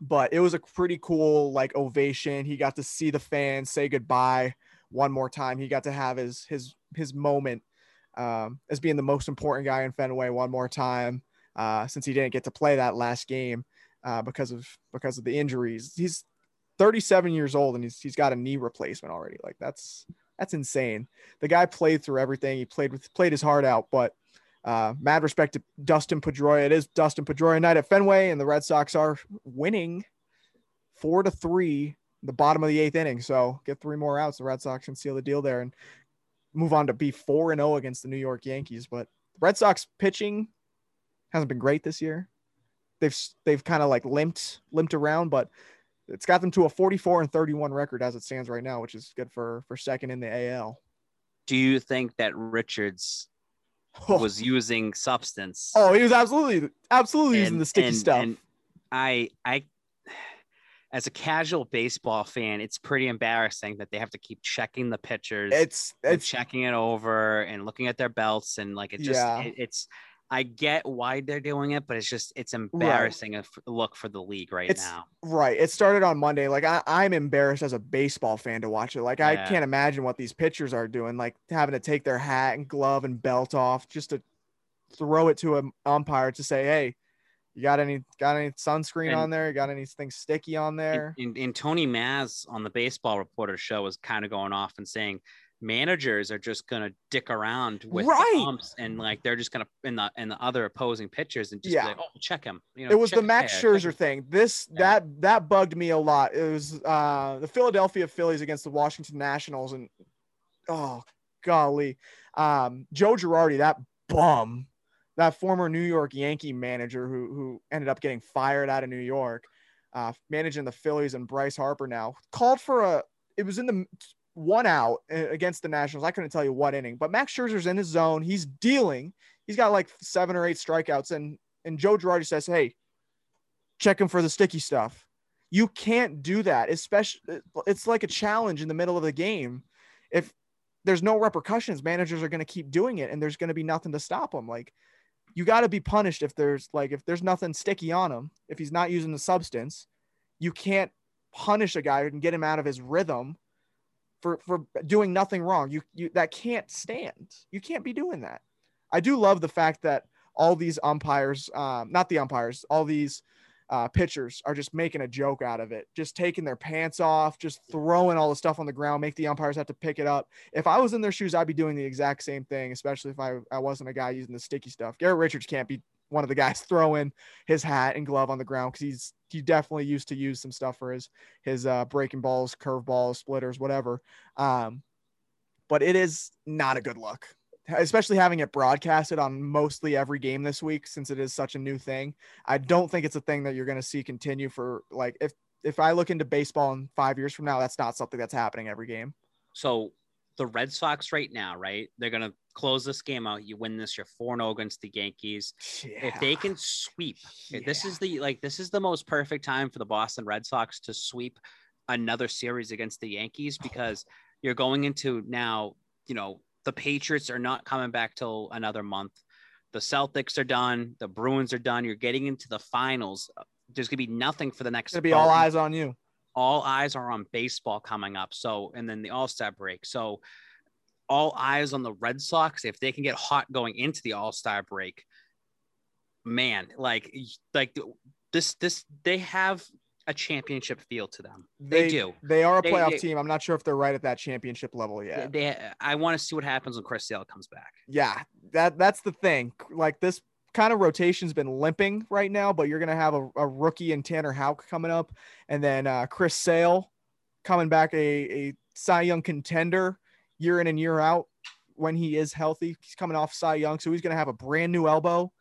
But it was a pretty cool like ovation. He got to see the fans say goodbye one more time. He got to have his his his moment um, as being the most important guy in Fenway one more time uh, since he didn't get to play that last game uh, because of because of the injuries. He's 37 years old and he's he's got a knee replacement already. Like that's that's insane. The guy played through everything. He played with played his heart out, but uh, mad respect to Dustin Pedroia. It is Dustin Pedroia night at Fenway, and the Red Sox are winning four to three, the bottom of the eighth inning. So get three more outs. The Red Sox can seal the deal there and move on to be four and zero against the New York Yankees. But the Red Sox pitching hasn't been great this year. They've they've kind of like limped limped around, but it's got them to a 44 and 31 record as it stands right now, which is good for for second in the AL. Do you think that Richards Oh, was using substance? oh he was absolutely absolutely using the sticky and- stuff. and I I as a casual baseball fan, it's pretty embarrassing that they have to keep checking the pitchers. it's it's checking it over and looking at their belts and like it just Yeah. it- it's I get why they're doing it, but it's just it's embarrassing a f- look for the league right It's- now. right. It started on Monday. Like I, I'm embarrassed as a baseball fan to watch it. Like I can't imagine what these pitchers are doing. Like having to take their hat and glove and belt off just to throw it to an umpire to say, "Hey, you got any got any sunscreen And- on there? You got anything sticky on And, there?" and, and Tony Maz on the baseball reporter show was kind of going off and saying managers are just gonna dick around with Right. and like they're just gonna in the and the other opposing pitchers and just Yeah. be like, oh check him. You know, it was the Max hair, Scherzer his-" thing. This Yeah. that that bugged me a lot. It was uh, the Philadelphia Phillies against the Washington Nationals, and oh golly, um, Joe Girardi, that bum, that former New York Yankee manager who who ended up getting fired out of New York, uh, managing the Phillies and Bryce Harper now called for a. It was in the one out uh, against the Nationals. I couldn't tell you what inning, but Max Scherzer's in his zone. He's dealing. He's got like seven or eight strikeouts, and and Joe Girardi says, "Hey, check him for the sticky stuff." You can't do that, especially it's like a challenge in the middle of the game. If there's no repercussions, managers are going to keep doing it, and there's going to be nothing to stop them. Like you got to be punished if there's like if there's nothing sticky on him, if he's not using the substance, you can't punish a guy and get him out of his rhythm for for doing nothing wrong. You you that can't stand. You can't be doing that. I do love the fact that all these umpires, um, not the umpires, all these uh, pitchers are just making a joke out of it, just taking their pants off, just throwing all the stuff on the ground, make the umpires have to pick it up. If I was in their shoes, I'd be doing the exact same thing, especially if I, I wasn't a guy using the sticky stuff. Garrett Richards can't be one of the guys throwing his hat and glove on the ground because he's he definitely used to use some stuff for his his uh, breaking balls, curve balls, splitters, whatever. Um, but it is not a good look, especially having it broadcasted on mostly every game this week since it is such a new thing. I don't think it's a thing that you're going to see continue for like if if I look into baseball in five years from now, that's not something that's happening every game. So the Red Sox right now, right? They're gonna close this game out. You win this, you're 4-0 against the Yankees. If they can sweep, eh, this is the like this is the most perfect time for the Boston Red Sox to sweep another series against the Yankees oh. because you're going into now, you know, the Patriots are not coming back till another month. The Celtics are done, the Bruins are done. You're getting into the finals. There's gonna be nothing for the next it's gonna be all eyes on you. all eyes are on baseball coming up. So, and then the All Star break. So, all eyes on the Red Sox. If they can get hot going into the All Star break, man, like, like this, this, they have a championship feel to them. They, do. They are a They- playoff they- team. I'm not sure if they're right at that championship level yet. They, I want to see what happens when Chris Sale comes back. yeah, that that's the thing. Like this kind of rotation's been limping right now, but you're gonna have a, a rookie and Tanner Houck coming up, and then uh, Chris Sale coming back, a a Cy Young contender year in and year out when he is healthy. He's coming off Cy Young, so he's gonna have a brand new elbow.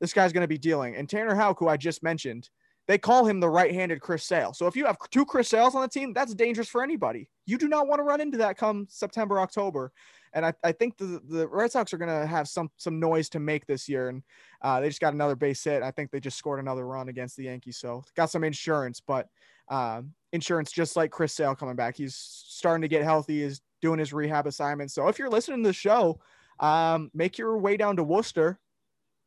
This guy's gonna be dealing, and Tanner Houck, who I just mentioned. They call him the right-handed Chris Sale. So if you have two Chris Sales on the team, that's dangerous for anybody. You do not want to run into that come September, October and I, I think the, the Red Sox are going to have some some noise to make this year, and uh, they just got another base hit. I think they just scored another run against the Yankees, so got some insurance. But um, insurance, just like Chris Sale coming back. He's starting to get healthy, is doing his rehab assignments. So if you're listening to the show, um, make your way down to Worcester.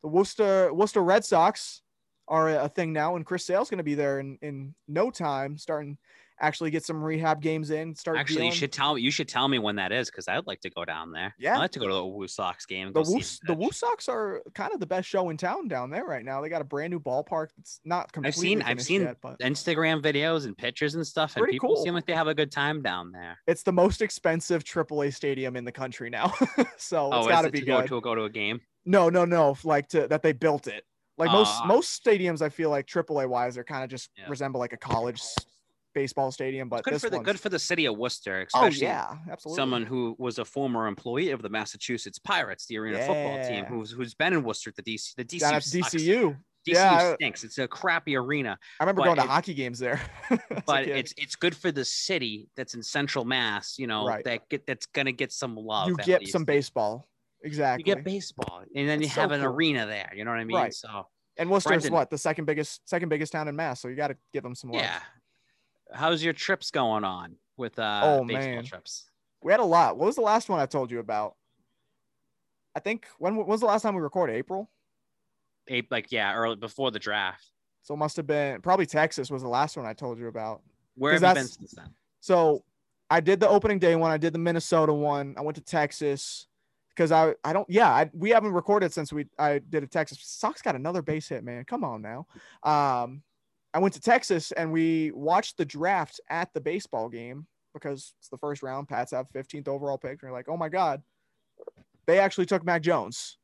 The Worcester Worcester Red Sox are a thing now, and Chris Sale's going to be there in in no time, starting actually get some rehab games in. Start Actually, you should tell me. You should tell me when that is because I'd like to go down there. Yeah. I'd like to go to the Woo Sox game. The Woo, the. Woo Sox are kind of the best show in town down there right now. They got a brand new ballpark. It's not completely I've seen. I've seen yet, but Instagram videos and pictures and stuff, and Pretty people cool. seem like they have a good time down there. it's the most expensive AAA stadium in the country now. so oh, it's got to be to go good. to go to a game? No, no, no. Like to that they built it. Like most Ah. most stadiums, I feel like AAA wise, they're kind of just Yeah. resemble like a college baseball stadium. But good for the one's- good for the city of Worcester, Oh especially yeah, absolutely. someone who was a former employee of the Massachusetts Pirates, the arena football team, who's who's been in Worcester. The DC, the DC. DCU. DCU Yeah, stinks. It's a crappy arena, I remember going to it- hockey games there. but it's it's good for the city that's in Central Mass. You know Right. that get that's gonna get some love. you get least. some baseball. Exactly. You get baseball, and then you so have an cool. arena there. You know what I mean? Right. So and Worcester's Brendan- what the second biggest second biggest town in Mass, so you got to give them some love. yeah. How's your trips going on with uh Oh, baseball man. trips? We had a lot. What was the last one I told you about? I think when, when was the last time we recorded? April. Ape, like yeah, early before the draft. So it must have been probably Texas was the last one I told you about. Where have you been since then? So I did the opening day one. I did the Minnesota one. I went to Texas because I I don't yeah I, we haven't recorded since we I did a Texas. Sox got another base hit, man. Come on now. Um, I went to Texas and we watched the draft at the baseball game because it's the first round. Pats have 15th overall pick. And you're like, oh my god, they actually took Mac Jones,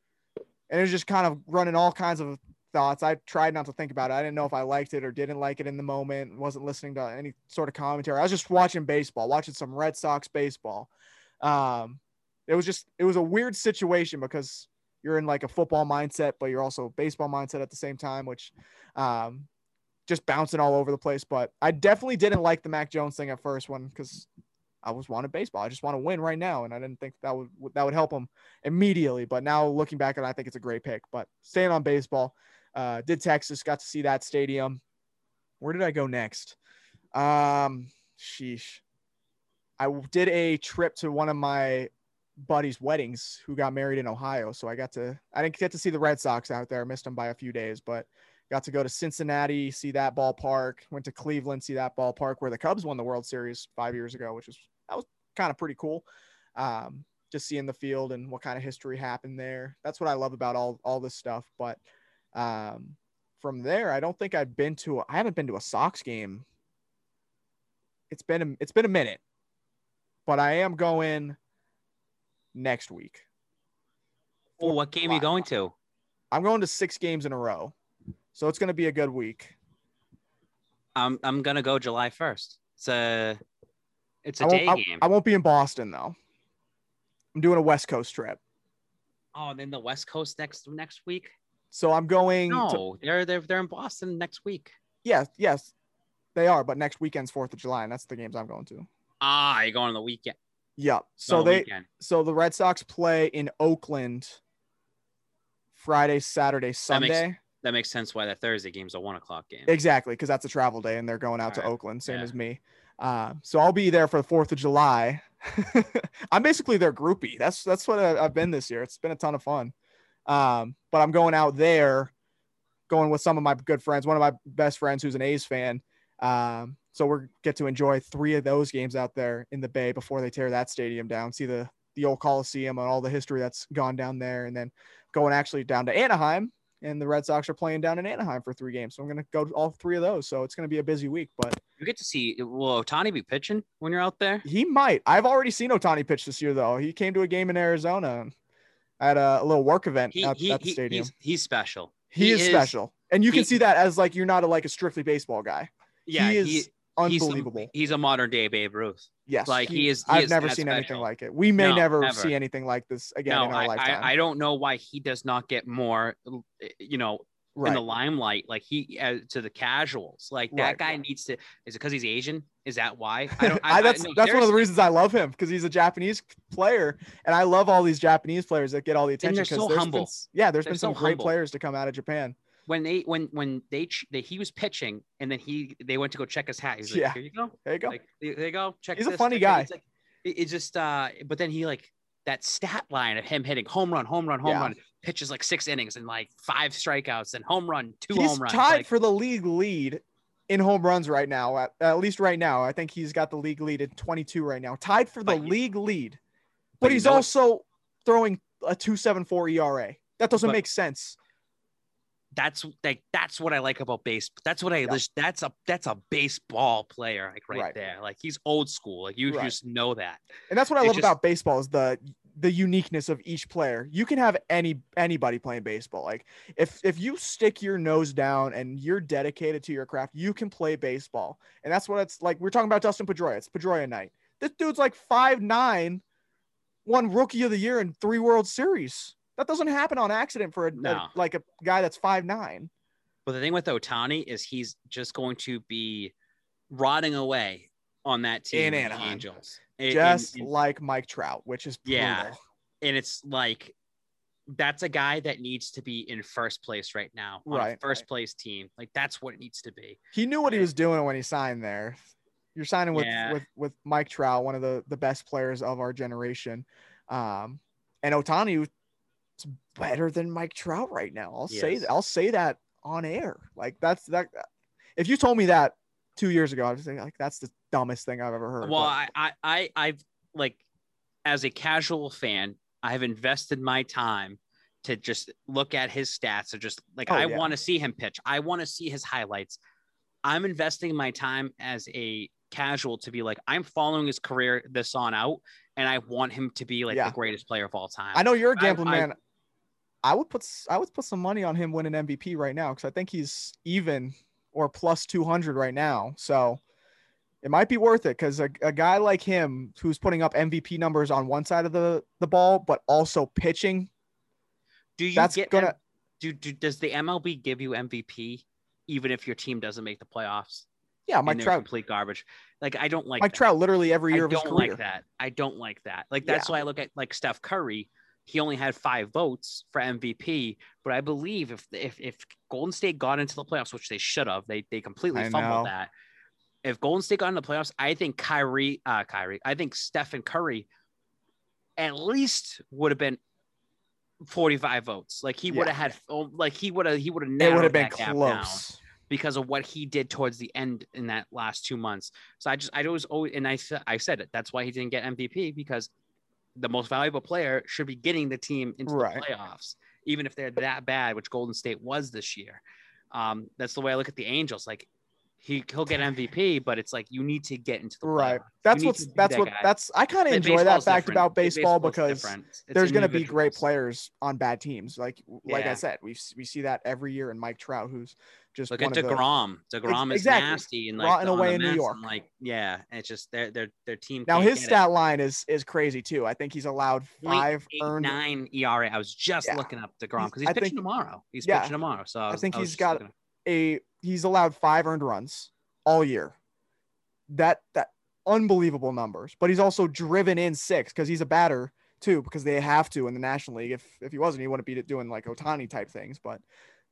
and it was just kind of running all kinds of thoughts. I tried not to think about it. I didn't know if I liked it or didn't like it in the moment. wasn't listening to any sort of commentary. I was just watching baseball, watching some Red Sox baseball. Um, it was just it was a weird situation because you're in like a football mindset, but you're also baseball mindset at the same time, which um, just bouncing all over the place. But I definitely didn't like the Mac Jones thing at first one because I was wanted baseball. I just want to win right now, and I didn't think that would that would help him immediately. But now looking back at I think it's a great pick. But staying on baseball, uh, did Texas, got to see that stadium. Where did I go next? Um, sheesh. I did a trip to one of my buddies' weddings who got married in Ohio. So I got to, I didn't get to see the Red Sox out there. I missed them by a few days, but got to go to Cincinnati, see that ballpark, went to Cleveland, see that ballpark where the Cubs won the World Series five years ago, which was, that was kind of pretty cool. Um, just seeing the field and what kind of history happened there. That's what I love about all, all this stuff. But um, from there, I don't think I've been to, I haven't been to a Sox game. It's been, a, it's been a minute, but I am going next week. Well, what game are you going to? I'm going to six games in a row. So it's going to be a good week. I'm I'm gonna go July first. It's a it's a I day I, game. I won't be in Boston though. I'm doing a West Coast trip. oh, and then the West Coast next next week. So I'm going to, No, they're they're they're in Boston next week. yes, yes, they are. But next weekend's 4th of July, and that's the games I'm going to. Ah, you're going on the weekend. Yep. So the they, weekend. so the Red Sox play in Oakland Friday, Saturday, Sunday. That makes sense why that Thursday game's a one o'clock game. Exactly, because that's a travel day and they're going out to Alright, Oakland, same yeah. as me. Uh, so I'll be there for the Fourth of July. I'm basically their groupie. That's that's what I've been this year. It's been a ton of fun. Um, but I'm going out there, going with some of my good friends. One of my best friends who's an A's fan. Um, so we're get to enjoy three of those games out there in the Bay before they tear that stadium down. See the the old Coliseum and all the history that's gone down there, and then going actually down to Anaheim and the Red Sox are playing down in Anaheim for three games. So I'm going to go to all three of those. So it's going to be a busy week, but You get to see will Ohtani be pitching when you're out there? he might. I've already seen Ohtani pitch this year, though. He came to a game in Arizona at a, a little work event He, at, he, at the he- stadium. he's, he's special. he, he is, is- special. And you can see that as like you're not a, like a strictly baseball guy. Yeah, he is unbelievable. He's a modern day Babe Ruth. yes. like, he is- he I've is never seen anything like it. We may No, never never. see anything like this again no, in our I, lifetime. I, I don't know why he does not get more, you know, right. in the limelight. Like he uh, to the casuals. Like that Right. guy needs to. Is it because he's Asian? Is that why? I don't. I, that's no, that's one of the reasons I love him because he's a Japanese player, and I love all these Japanese players that get all the attention. they're 'cause so there's been humble. yeah, there's They're been some so great humble. players to come out of Japan. When they when when they, he was pitching and then he they went to go check his hat. He's like, Yeah. here you go. There you go. Like there you go. Check. He's a funny guy. It's like just uh but then he like that stat line of him hitting home run, home run, home Yeah. run, pitches like six innings and like five strikeouts and home run, two he's home runs. tied like, for the league lead in home runs right now. At, at least right now, I think he's got the league lead at 22 right now, tied for the But league lead. but But he's also throwing a 2.74 ERA. That doesn't But- make sense. That's like that's what I like about base. That's what I Yeah. that's a that's a baseball player like right, Right. there. Like he's old school. Like you Right. just know that. And that's what I It love just- about baseball is the the uniqueness of each player. You can have any anybody playing baseball. Like if if you stick your nose down and you're dedicated to your craft, you can play baseball. And that's what it's like. We're talking about Dustin Pedroia. It's Pedroia night. This dude's like five nine, won rookie of the year in three World Series. That doesn't happen on accident for a, a- like a guy that's five nine. But the thing with Ohtani is he's just going to be rotting away on that team, In Anaheim. Angels. And- Just and, like Mike Trout, which is brutal. Yeah. and it's like that's a guy that needs to be in first place right now on a Right, first right. place team. Like that's what it needs to be. he knew what he was doing when he signed there. You're signing with Yeah. with with Mike Trout, one of the the best players of our generation, um, and Ohtani was better than Mike Trout right now. I'll say Yes. I'll say that on air. Like that's that. If you told me that two years ago, I was like, like that's the dumbest thing I've ever heard. Well, but- I, I, I, I've like, as a casual fan, I have invested my time to just look at his stats or just like Oh, I yeah. want to see him pitch. I want to see his highlights. I'm investing my time as a casual to be like I'm following his career this on out, and I want him to be like Yeah. the greatest player of all time. I know you're a gambling I- man. I would put I would put some money on him winning MVP right now because I think he's even or plus two hundred right now. So it might be worth it because a, a guy like him who's putting up MVP numbers on one side of the the ball but also pitching, Do you that's get gonna M- do, do does the MLB give you MVP even if your team doesn't make the playoffs? yeah, Mike Trout. complete garbage. Like I don't like Mike that. Trout literally every year I of his don't career. like that. I don't like that. Like that's Yeah. why I look at like Steph Curry. He only had five votes for MVP, but I believe if if if Golden State got into the playoffs, which they should have, they they completely I fumbled know. that. If Golden State got into the playoffs, I think Kyrie, uh, Kyrie, I think Stephen Curry, at least would have been forty-five votes. Like he Yeah. would have had, oh, like he would have, he would have It would have been that gap down close. because of what he did towards the end in that last two months. So I just I was always and I I said it. That's why he didn't get MVP because the most valuable player should be getting the team into Right. the playoffs, even if they're that bad, which Golden State was this year. Um, that's the way I look at the Angels. Like he he'll get MVP, but it's like you need to get into the Right. playoffs. That's need what's to that's that what guy. that's I kind of enjoy that fact different. about Ba- baseball because there's going to be great players on bad teams. Like like I said, we we see that every year in Mike Trout, who's just Look at of the, deGrom. deGrom is exactly. nasty and like Rotting on away in New York. like yeah, it's just their their their team. now his get it. stat line is is crazy too. I think he's allowed five earned. nine ERA. I was just Yeah. looking up deGrom because he's I pitching think- tomorrow. He's yeah. pitching tomorrow. So I, I think was he's got- a he's allowed five earned runs all year. That that unbelievable numbers. But he's also driven in six because he's a batter too, because they have to in the National League. If if he wasn't, he wouldn't be doing like Ohtani type things. But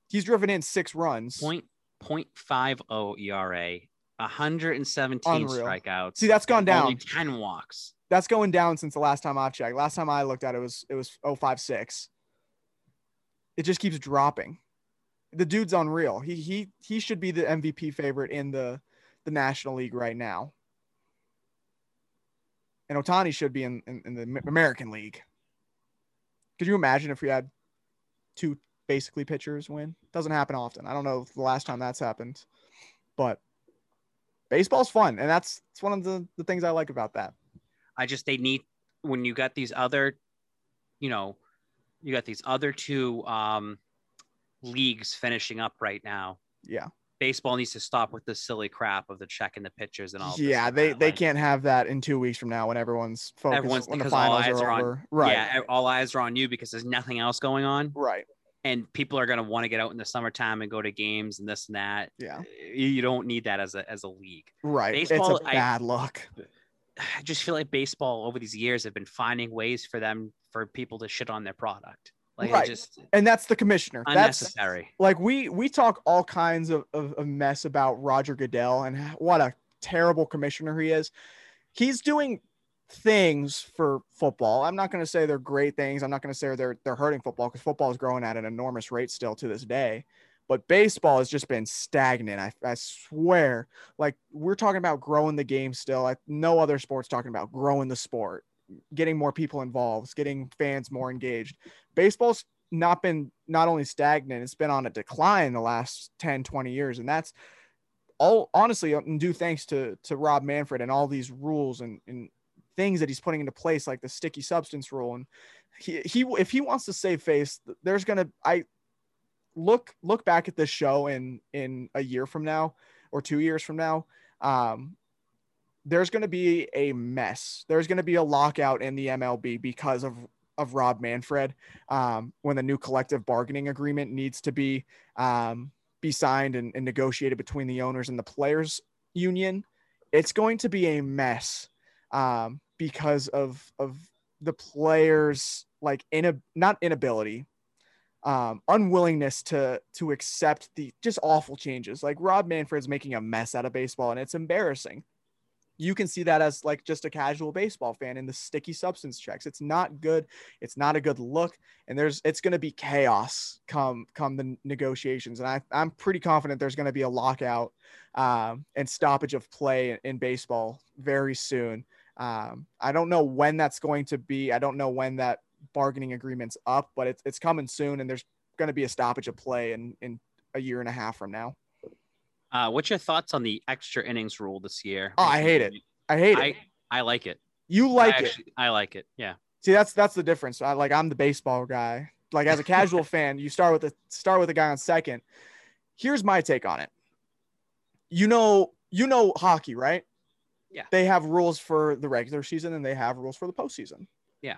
he's driven in six runs. point point five oh ERA, 117 Unreal. strikeouts. See, that's gone and only down. 10 walks. That's going down since the last time I checked. Last time I looked at it was it was 056. It just keeps dropping. The dude's unreal. He he he should be the MVP favorite in the the National League right now. And Ohtani should be in, in, in the American League. Could you imagine if we had two basically pitchers win? Doesn't happen often. I don't know the last time that's happened, but baseball's fun, and that's it's one of the, the things I like about that. I just they need when you got these other, you know, you got these other two um leagues finishing up right now. Yeah. Baseball needs to stop with the silly crap of the check and the pitchers and all. this Yeah, they they like- can't have that in two weeks from now when everyone's focused Everyone's when the because all eyes are are on- over. right. Yeah, all eyes are on you because there's nothing else going on. Right. And people are going to want to get out in the summertime and go to games and this and that. Yeah. You don't need that as a as a league. Right. Baseball, it's a bad look. I just feel like baseball over these years have been finding ways for them for people to shit on their product. Like Right. just and that's the commissioner. That's unnecessary. like we we talk all kinds of, of, of mess about Roger Goodell and what a terrible commissioner he is. He's doing things for football. I'm not going to say they're great things. I'm not going to say they're they're hurting football because football is growing at an enormous rate still to this day. But baseball has just been stagnant. I, I swear. Like we're talking about growing the game still. Like no other sport's talking about growing the sport, getting more people involved, getting fans more engaged. Baseball's not been not only stagnant, it's been on a decline the last 10, 20 years. And that's all honestly and due thanks to to Rob Manfred and all these rules and, and things that he's putting into place, like the sticky substance rule. And he, he if he wants to save face, there's gonna I look look back at this show in in a year from now or two years from now. Um, there's going to be a mess. There's going to be a lockout in the MLB because of of Rob Manfred um, when the new collective bargaining agreement needs to be um, be signed and, and negotiated between the owners and the players union. It's going to be a mess um, because of of the players like in a not inability um, unwillingness to to accept the just awful changes. Like Rob Manfred's making a mess out of baseball, and it's embarrassing. You can see that as like just a casual baseball fan in the sticky substance checks. It's not good. It's not a good look, and there's it's going to be chaos come come the negotiations. And I I'm pretty confident there's going to be a lockout um, and stoppage of play in, in baseball very soon. Um, I don't know when that's going to be. I don't know when that bargaining agreements up, but it's it's coming soon, and there's going to be a stoppage of play in in a year and a half from now. Uh, what's your thoughts on the extra innings rule this year? Oh, I hate it. I hate I it. I like it. You like I it. actually- I like it. Yeah. See, that's that's the difference. I like I'm the baseball guy. Like as a casual fan, you start with a start with a guy on second. Here's my take on it. You know, you know hockey, right? Yeah. They have rules for the regular season and they have rules for the postseason. Yeah.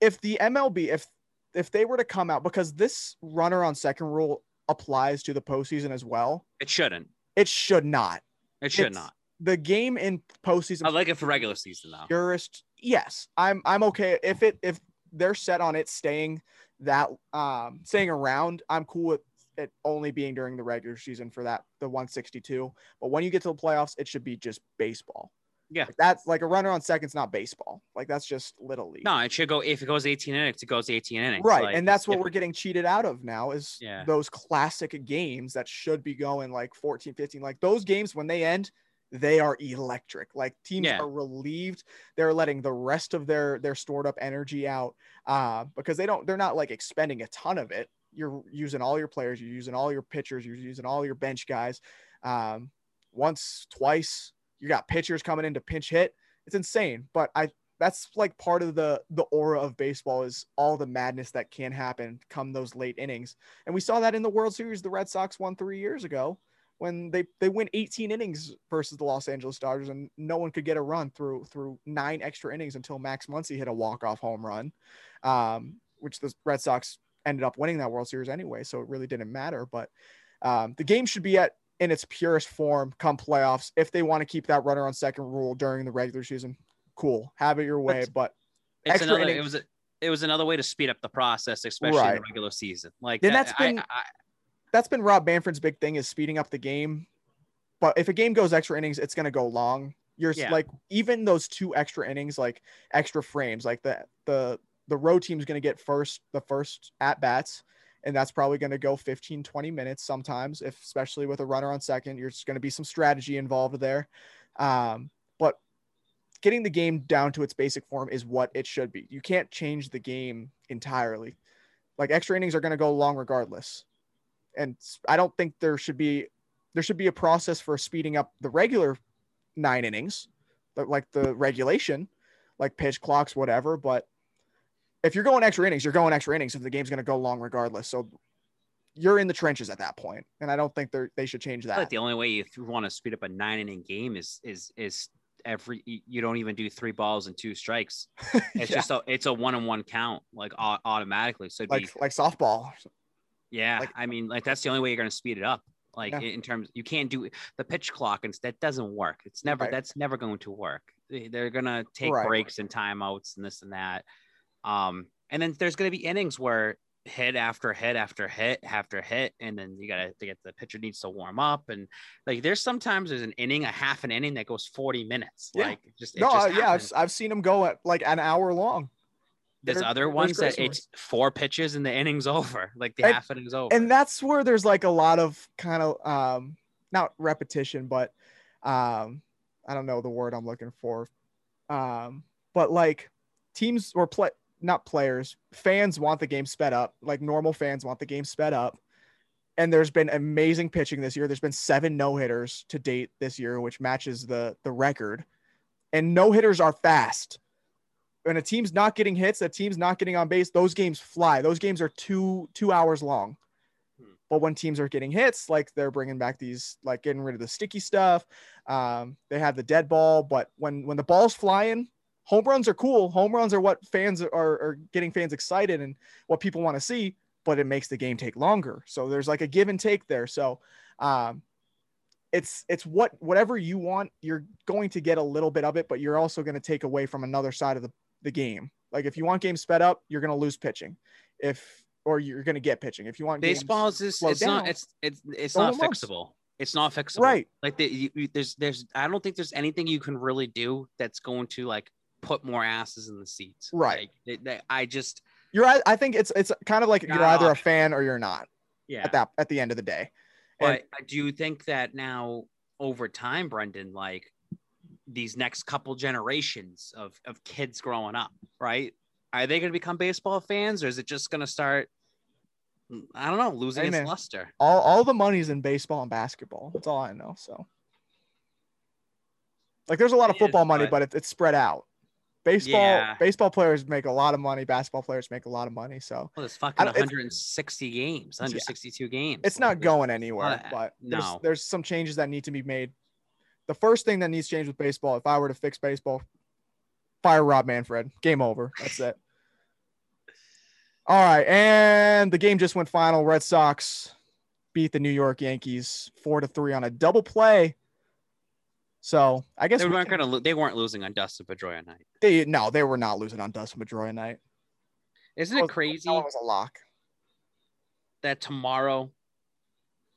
If the MLB, if if they were to come out because this runner on second rule applies to the postseason as well, It shouldn't. it should not. It should It's not. The game in postseason I like it for regular season though. purist yes i'm i'm okay if it if they're set on it staying that um staying around i'm cool with it only being during the regular season for that the 162 but when you get to the playoffs it should be just baseball Yeah. Like, that's like a runner on second's not baseball like that's just little league No, it should go if it goes 18 innings, it goes 18 innings. right Like, and that's what we're getting cheated out of now is Yeah. those classic games that should be going like 14 15 like those games when they end they are electric like teams Yeah. are relieved they're letting the rest of their their stored up energy out uh, because they don't they're not like expending a ton of it you're using all your players you're using all your pitchers you're using all your bench guys um, once twice you got pitchers coming in to pinch hit. It's insane but i that's like part of the the aura of baseball is all the madness that can happen come those late innings. And we saw that in the world series the red sox won three years ago when they they win 18 innings versus the los angeles dodgers and no one could get a run through through nine extra innings until max muncy hit a walk-off home run um, which the red sox ended up winning that world series anyway so it really didn't matter but um, the game should be at in its purest form come playoffs if they want to keep that runner on second rule during the regular season cool have it your way That's- but it's another it was a, it was another way to speed up the process, especially in the regular season. Like Then that- that's I- been- I, that's been Rob Manfred's big thing is speeding up the game. But if a game goes extra innings, it's going to go long. You're Yeah. like even those two extra innings, like extra frames, like the the the road team's going to get first the first at bats, and that's probably going to go 15 20 minutes sometimes. If especially with a runner on second, you're just going to be some strategy involved there. Um, but getting the game down to its basic form is what it should be. You can't change the game entirely. Like extra innings are going to go long regardless and i don't think there should be there should be a process for speeding up the regular nine innings, but like the regulation, like pitch clocks, whatever. But if you're going extra innings, you're going extra innings if the game's going to go long regardless. So you're in the trenches at that point. and I don't think they they should change that. like the only way you want to speed up a nine inning game is is is every you- don't even do three balls and two strikes. It's Yeah, just a it's a one on one count like au- automatically. So it'd be, like like softball. yeah, like- I mean like that's the only way you're gonna speed it up. Like Yeah. in terms you can't do the pitch clock and that doesn't work. It's never Right. that's never going to work. They- They're gonna take Right. breaks and timeouts and this and that. Um, and then there's gonna be innings where hit after hit after hit after hit, and then you gotta get the pitcher needs to warm up, and like there's sometimes there's an inning, a half an inning that goes 40 minutes. Yeah. Like just No, just uh, yeah, I've. I've seen them go at like an hour long. There's they're- other ones that it's four pitches and the inning's over, like the And- half inning's over. and that's where there's like a lot of kind of um not repetition but um i don't know the word i'm looking for um but like teams or play not players fans want the game sped up like normal fans want the game sped up. And there's been amazing pitching this year. There's been seven no hitters to date this year which matches the the record. And no hitters are fast. When a team's not getting hits a team's not getting on base those games fly. Those games are two two hours long. But when teams are getting hits, like they're bringing back these, like getting rid of the sticky stuff. Um, they have the dead ball, but when when the ball's flying, home runs are cool. Home runs are what fans are, are getting fans excited and what people want to see. But it makes the game take longer. So there's like a give and take there. So um, it's it's what whatever you want, you're going to get a little bit of it, but you're also going to take away from another side of the the game. Like if you want games sped up, you're going to lose pitching. If or you're going to get pitching. If you want baseball is it's not it's it's it's not fixable. It's not fixable. Right. Like the, you- there's there's I don't think there's anything you can really do that's going to like put more asses in the seats. Right. Like, it- that- I just You're I I think it's it's kind of like you're either a fan or you're not yeah. at that at the end of the day. And- But I do think that now over time, Brendan, like these next couple generations of of kids growing up, right? Are they going to become baseball fans, or is it just going to start? I don't know, losing Hey, its man. luster. all all the money's in baseball and basketball. That's all I know. So like there's a lot of is, football money, but- but it, it's spread out. Baseball Yeah. baseball players make a lot of money, basketball players make a lot of money. So Well, it's fucking don't- it's- 160 games, 162 games. it's not going anywhere, not- but there's, no. there's some changes that need to be made. The first thing that needs to change with baseball, if I were to fix baseball, fire Rob Manfred. Game over. That's it. All right, and the game just went final. Red Sox beat the New York Yankees four to three on a double play. So I guess They weren't can- going to. Lo- they weren't losing on Dustin Pedroia night. they no, they were not losing on Dustin Pedroia night. Isn't it was- crazy That was a lock. that tomorrow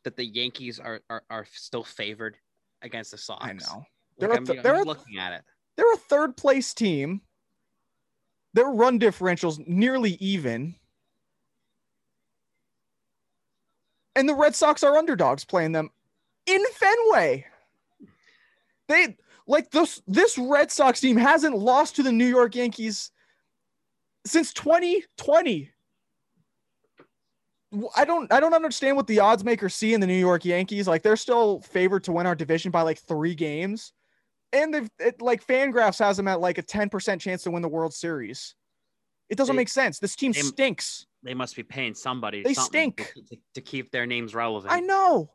that the Yankees are are, are still favored against the Sox? I know. They're I'm, th- I'm they're a- looking at it. They're a third place team. Their run differentials nearly even. And the Red Sox are underdogs playing them in Fenway. They like this this Red Sox team hasn't lost to the New York Yankees since 2020. I don't I don't understand what the odds makers see in the New York Yankees. Like they're still favored to win our division by like 3 games and they've it, like Fangraphs has them at like a 10% chance to win the World Series. It doesn't They- make sense. This team they- stinks. They must be paying somebody. They stink. to, to keep their names relevant. I know.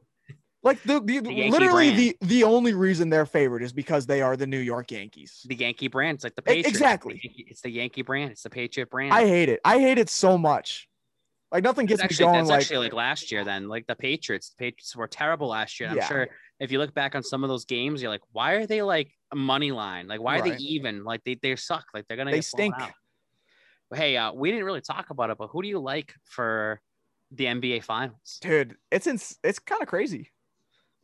Like the, the, The literally brand. the the only reason they're favored is because they are the New York Yankees. The Yankee brand. It's like the Patriots. exactly. It's the Yankee, it's the Yankee brand. It's the Patriot brand. I hate it. I hate it so much. Like nothing gets me going. that's Like actually like last year. Then, like the Patriots. The Patriots were terrible last year. I'm sure if you look back on some of those games, you're like, why are they like a money line? Like, why are Right. they even? Like they they suck. Like they're gonna They get stink. hey, uh, we didn't really talk about it, but who do you like for the NBA Finals? dude, it's ins- it's kind of crazy.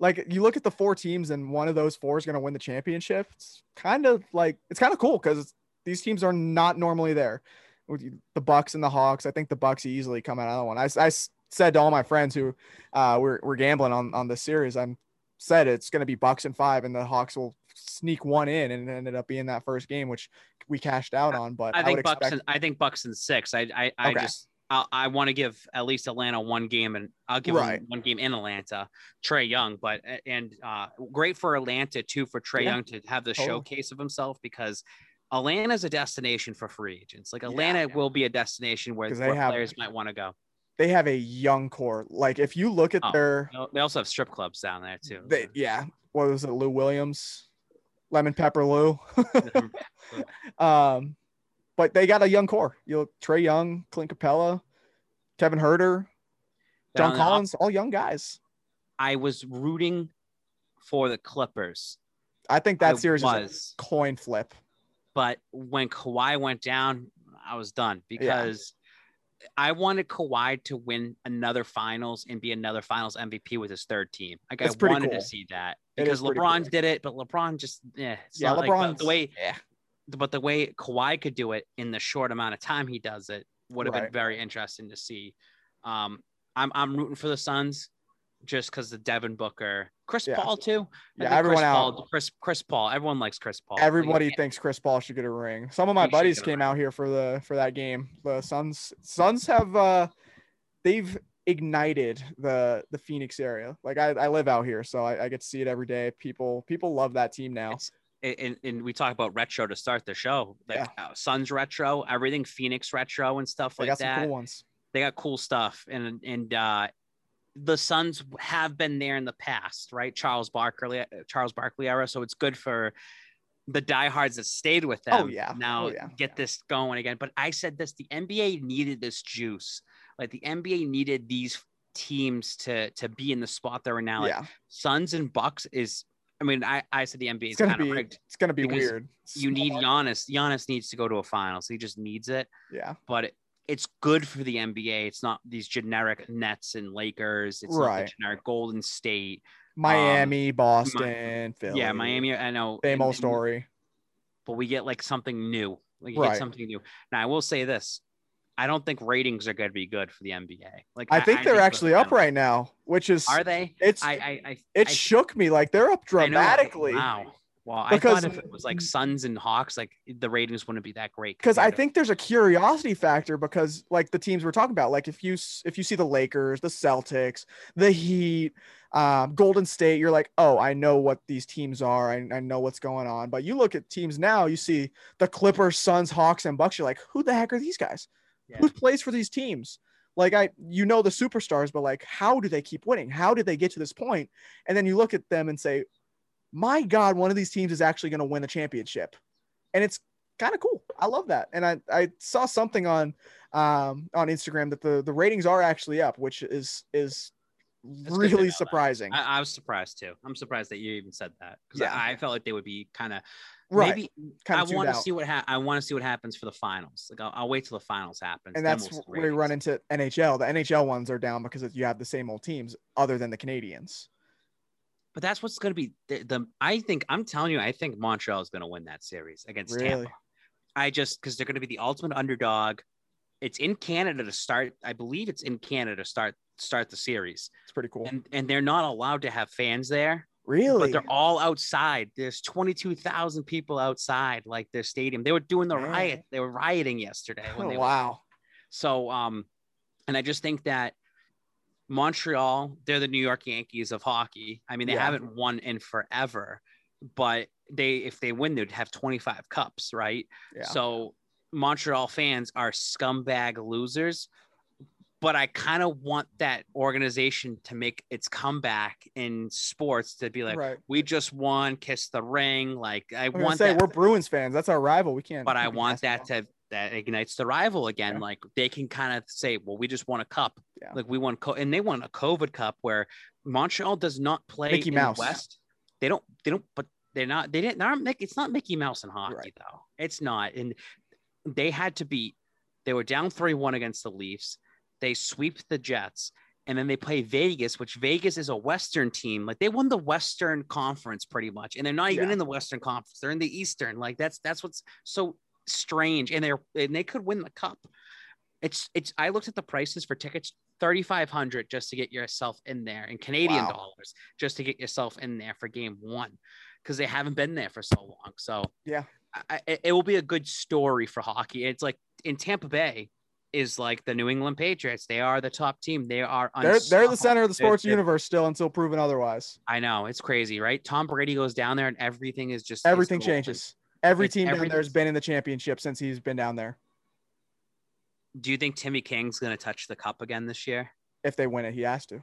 Like you look at the four teams and one of those four is going to win the championship. It's kind of like it's kind of cool because these teams are not normally there. With The Bucks and the Hawks, I think the Bucks easily come out of that one. I, I said to all my friends who uh, were, were gambling on on this series, I'm said it's going to be Bucks and five, and the Hawks will sneak one in, and it ended up being that first game, which we cashed out on. But I would think Bucks. expect- And, I think Bucks and six. I I, I Okay. just I, I want to give at least Atlanta one game, and I'll give Right. one game in Atlanta. Trae Young, but and uh, great for Atlanta too for Trae Yeah. Young to have the Totally. showcase of himself because. Atlanta is a destination for free agents. Like Atlanta will be a destination where, where have- players might want to go. they have a young core. Like if you look at Oh. their They also have strip clubs down there too. They, yeah. What was it? Lou Williams, Lemon Pepper Lou. um, but they got a young core. You know, Trae Young, Clint Capela, Kevin Huerter, John uh, Collins, all young guys. I was rooting for the Clippers. I think that I series was. a coin flip. but when Kawhi went down, I was done because I wanted Kawhi to win another finals and be another finals MVP with his third team. Like I wanted cool. to see that because LeBron cool. did it, but LeBron just yeah, it's Yeah, not like the way yeah. But the way Kawhi could do it in the short amount of time he does it would have Right. been very interesting to see. Um, I'm I'm rooting for the Suns just because the Devin Booker, Chris Yeah. Paul too. I Yeah, everyone Chris out. Paul, Chris Chris Paul. Everyone likes Chris Paul. Everybody yeah, thinks Chris Paul should get a ring. Some of my buddies came out here for the for that game. The Suns Suns have uh they've ignited the the Phoenix area. Like I, I live out here, so I, I get to see it every day. People people love that team now. It's, and, and we talk about retro to start the show, like uh, Suns retro, everything Phoenix retro and stuff They like got some that. cool ones. they got cool stuff and and uh the Suns have been there in the past, right? Charles Barkley, Charles Barkley era. So it's good for the diehards that stayed with them. Oh, yeah. Now Oh, yeah. get this going again. But I said this: the NBA needed this juice. Like the NBA needed these teams to to be in the spot they're in now. Like yeah, Suns and Bucks is. I mean, I I said the NBA is kind of be rigged. it's gonna be because weird. You need Giannis. Giannis needs to go to a final, so He just needs it Yeah, but it, it's good for the NBA. It's not these generic Nets and Lakers. It's not Right. the generic Golden State. Miami, Boston, Philly. Um, Yeah, Miami. I know. Same and- old and- story. But we get like something new. Like you Right. get something new. Now I will say this: I don't think ratings are going to be good for the NBA. Like I think they're the actually up right now, which is Are they? it's I I I it I- shook me. Like they're up I dramatically. Wow. Well, I thought if it was like Suns and Hawks, like the ratings wouldn't be that great. because I think there's a curiosity factor because like the teams we're talking about, like if you if you see the Lakers, the Celtics, the Heat, um, Golden State, you're like, oh, I know what these teams are. I, I know what's going on. But you look at teams now, you see the Clippers, Suns, Hawks, and Bucks. You're like, who the heck are these guys? Yeah. Who plays for these teams? Like I, you know the superstars, but like, how do they keep winning? How did they get to this point? And then you look at them and say, my God, one of these teams is actually going to win the championship, and it's kind of cool. I love that. And I, I saw something on um on Instagram that the the ratings are actually up, which is is know really surprising. I, I was surprised too. I'm surprised that you even said that because Yeah. I, I felt like they would be kind of right. maybe kind I want to see what ha- I want to see what happens for the finals. Like I'll, I'll wait till the finals happens. and that's we'll where we run into NHL. The NHL ones are down because you have the same old teams other than the Canadiens. But that's what's going to be the, the. I think I'm telling you, I think Montreal is going to win that series against Really? Tampa. I just because they're going to be the ultimate underdog. It's in Canada to start. I believe it's in Canada to start start the series, It's pretty cool. and and they're not allowed to have fans there. Really? but they're all outside. There's 22,000 people outside, like their stadium. They were doing the riot. They were rioting yesterday. When oh, wow. So, um, and I just think that Montreal, they're the New York Yankees of hockey. I mean, they Yeah. haven't won in forever, but they, if they win, they'd have 25 cups, right? Yeah. So Montreal fans are scumbag losers. But I kind of want that organization to make its comeback in sports to be like, right. we just won, kiss the ring. Like I I'm want say that, we're Bruins fans. That's our rival. We can't. but I want that to that ignites the rival again. Yeah. Like they can kind of say, well, we just won a cup. Yeah. Like we won, co- and they won a COVID Cup where Montreal does not play Mickey in Mouse. the West. They don't. They don't. But they're not. They didn't. Not It's not Mickey Mouse in hockey Right. though. It's not. And they had to beat. They were down three one against the Leafs. They sweep the Jets. And then they play Vegas, which Vegas is a Western team. Like they won the Western Conference pretty much, and they're not even Yeah. in the Western Conference. They're in the Eastern. Like that's that's what's so strange. And they're and they could win the cup. It's it's. I looked at the prices for tickets, thirty five hundred just to get yourself in there, in Canadian Wow. dollars, just to get yourself in there for game one, because they haven't been there for so long. So Yeah. I, it will be a good story for hockey. It's like in Tampa Bay is like the New England Patriots. They are the top team. They are. They're they're the center of the sports they're- universe still until proven otherwise. I know it's crazy, right? Tom Brady goes down there and everything is just Everything changes. Every It's team down there has been in the championship since he's been down there. Do you think Timmy King's going to touch the cup again this year? If they win it, he has to.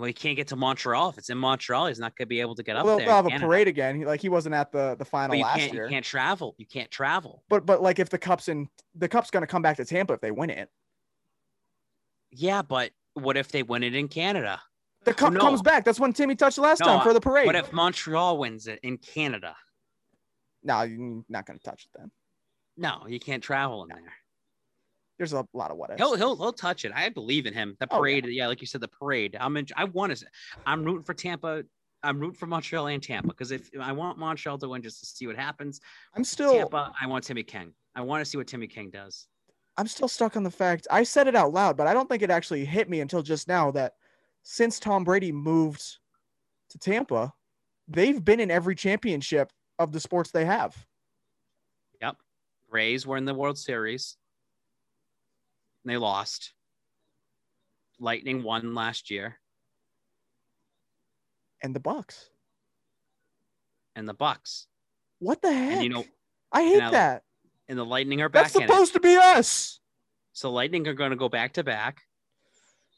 Well, he can't get to Montreal. If it's in Montreal, he's not going to be able to get up Well, there. they'll have a parade again. He, like he wasn't at the the final you last can't. year. You can't travel. You can't travel. But but like if the cup's in the cup's gonna come back to Tampa if they win it. Yeah, but what if they win it in Canada? The cup no. comes back. That's when Timmy touched last No, time for the parade. What if Montreal wins it in Canada? no, you're not gonna touch it then. No, you can't travel in there. There's a lot of what ifs. He'll he'll he'll touch it. I believe in him. The Oh, yeah. parade, yeah. like you said, the parade. I'm in, I want to. I'm rooting for Tampa. I'm rooting for Montreal and Tampa because if I want Montreal to win just to see what happens. I'm still Tampa, I want Timmy King. I want to see what Timmy King does. I'm still stuck on the fact I said it out loud, but I don't think it actually hit me until just now that since Tom Brady moved to Tampa, they've been in every championship of the sports they have. Yep. Rays were in the World Series. They lost. Lightning won last year, And the Bucks. and the Bucks What the heck? and you know I hate and I- that. and the Lightning are back That's supposed to be us. So Lightning are going to go back to back.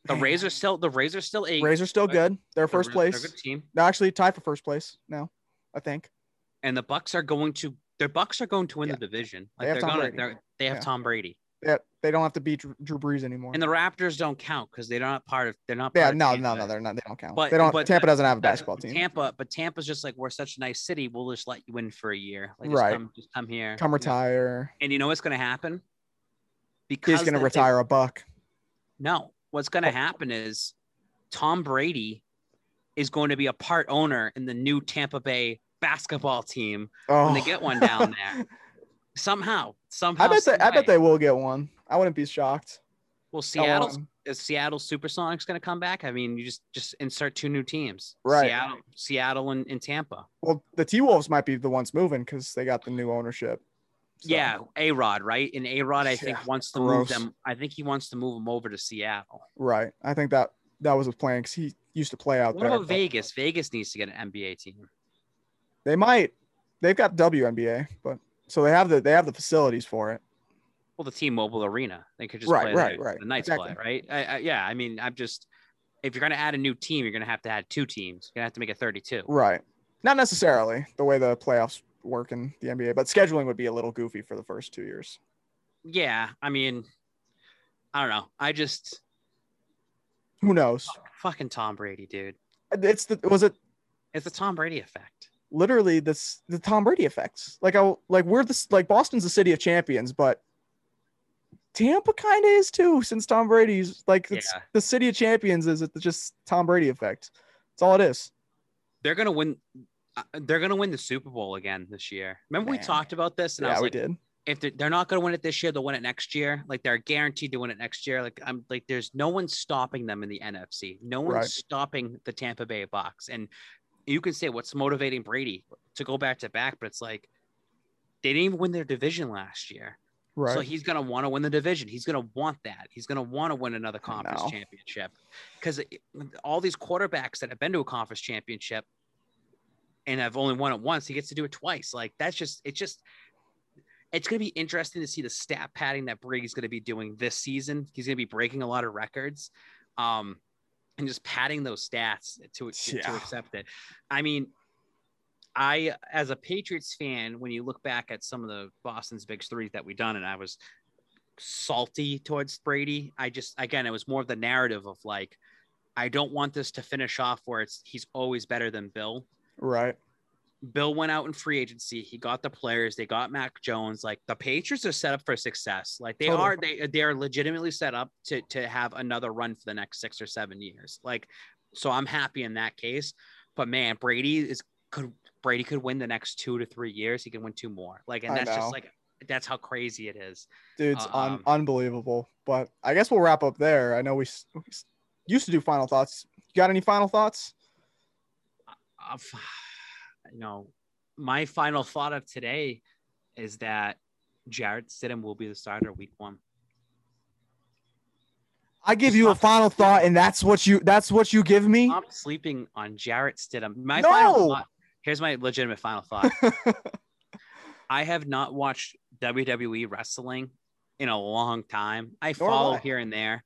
The Man. Rays are still the Rays are still eight. Rays are still good. They're They're first re- they're a place. good team, No, actually tied for first place now, I think. and the Bucks are going to. Their Bucks are going to win Yeah. the division. They Like have they are Tom gonna. Brady. They're, they have Yeah. Tom Brady, Yeah, they don't have to beat Drew, Brees anymore. and the Raptors don't count because they're not part of. They're not. yeah, no, no, no, they're not. They don't count. But- they don't. but Tampa doesn't have a basketball team. Tampa, but Tampa's just like we're such a nice city. We'll just let you in for a year. Like, just Right. Come, just come here. Come retire. And you know what's going to happen? Because He's that they- retire a buck. No, what's going to Oh. happen is Tom Brady is going to be a part owner in the new Tampa Bay basketball team Oh, when they oh. get one down there. Somehow, somehow, I bet they. I bet they will get one. I wouldn't be shocked. Well, on. is Seattle Supersonics going to come back? I mean, you just just insert two new teams, Right. Seattle, Seattle, and, and Tampa. Well, the T Wolves might be the ones moving because they got the new ownership. So, Yeah, A Rod, right? And A Rod, I think Yeah, wants to gross. move them. I think he wants to move them over to Seattle. Right. I think that that was his plan because he used to play out What there. about Vegas? Vegas needs to get an NBA team. They might. They've got WNBA, but so they have the they have the facilities for it. Well, the T-Mobile Arena. They could just Right, play right, the, right. the Knights Exactly. play, right? I, I, yeah, I mean, I'm just if you're going to add a new team, you're going to have to add two teams. You're going to have to make it 32. Right. Not necessarily the way the playoffs work in the NBA, but scheduling would be a little goofy for the first two years. Yeah, I mean, I don't know. I just Who knows? fucking Tom Brady, dude. It's the was it It's the Tom Brady effect. Literally this the Tom Brady effects. Like I like we're this like Boston's the city of champions, but Tampa kind of is too since Tom Brady's like it's Yeah. the city of champions is it just Tom Brady effect. That's all it is. They're to win. uh, They're to win the Super Bowl again this year. Remember we talked about this, and I yeah, was we like, did. if they're, they're not to win it this year, they'll win it next year. Like they're guaranteed to win it next year. Like I'm like, there's no one stopping them in the NFC. No one's Right. stopping the Tampa Bay Bucks. And you can say what's motivating Brady to go back to back, but it's like they didn't even win their division last year. Right. So he's gonna want to win the division. He's gonna want that. He's gonna want to win another conference championship because all these quarterbacks that have been to a conference championship and have only won it once, he gets to do it twice. Like that's just it's just it's gonna be interesting to see the stat padding that Brady's gonna be doing this season. He's gonna be breaking a lot of records, um, and just padding those stats to to, to accept it. I mean, I, as a Patriots fan, when you look back at some of the Boston's big threes that we've done, and I was salty towards Brady. I just, again, it was more of the narrative of like, I don't want this to finish off where it's he's always better than Bill. right. Bill went out in free agency. He got the players. They got Mac Jones. Like the Patriots are set up for success. Like they Totally. are. They they are legitimately set up to to have another run for the next six or seven years. Like, so I'm happy in that case. But man, Brady is could Brady could win the next two to three years. He can win two more. Like, and I that's know. just like that's how crazy it is. Dude's un- Um, unbelievable. But I guess we'll wrap up there. I know we, we used to do final thoughts. You got any final thoughts? Uh, you know, my final thought of today is that Jarrett Stidham will be the starter week one. I give you a final thought, and that's what you that's what you give me. I'm sleeping on Jarrett Stidham. My No! final thought. Here's my legitimate final thought. I have not watched WWE wrestling in a long time. I Nor follow I. here and there.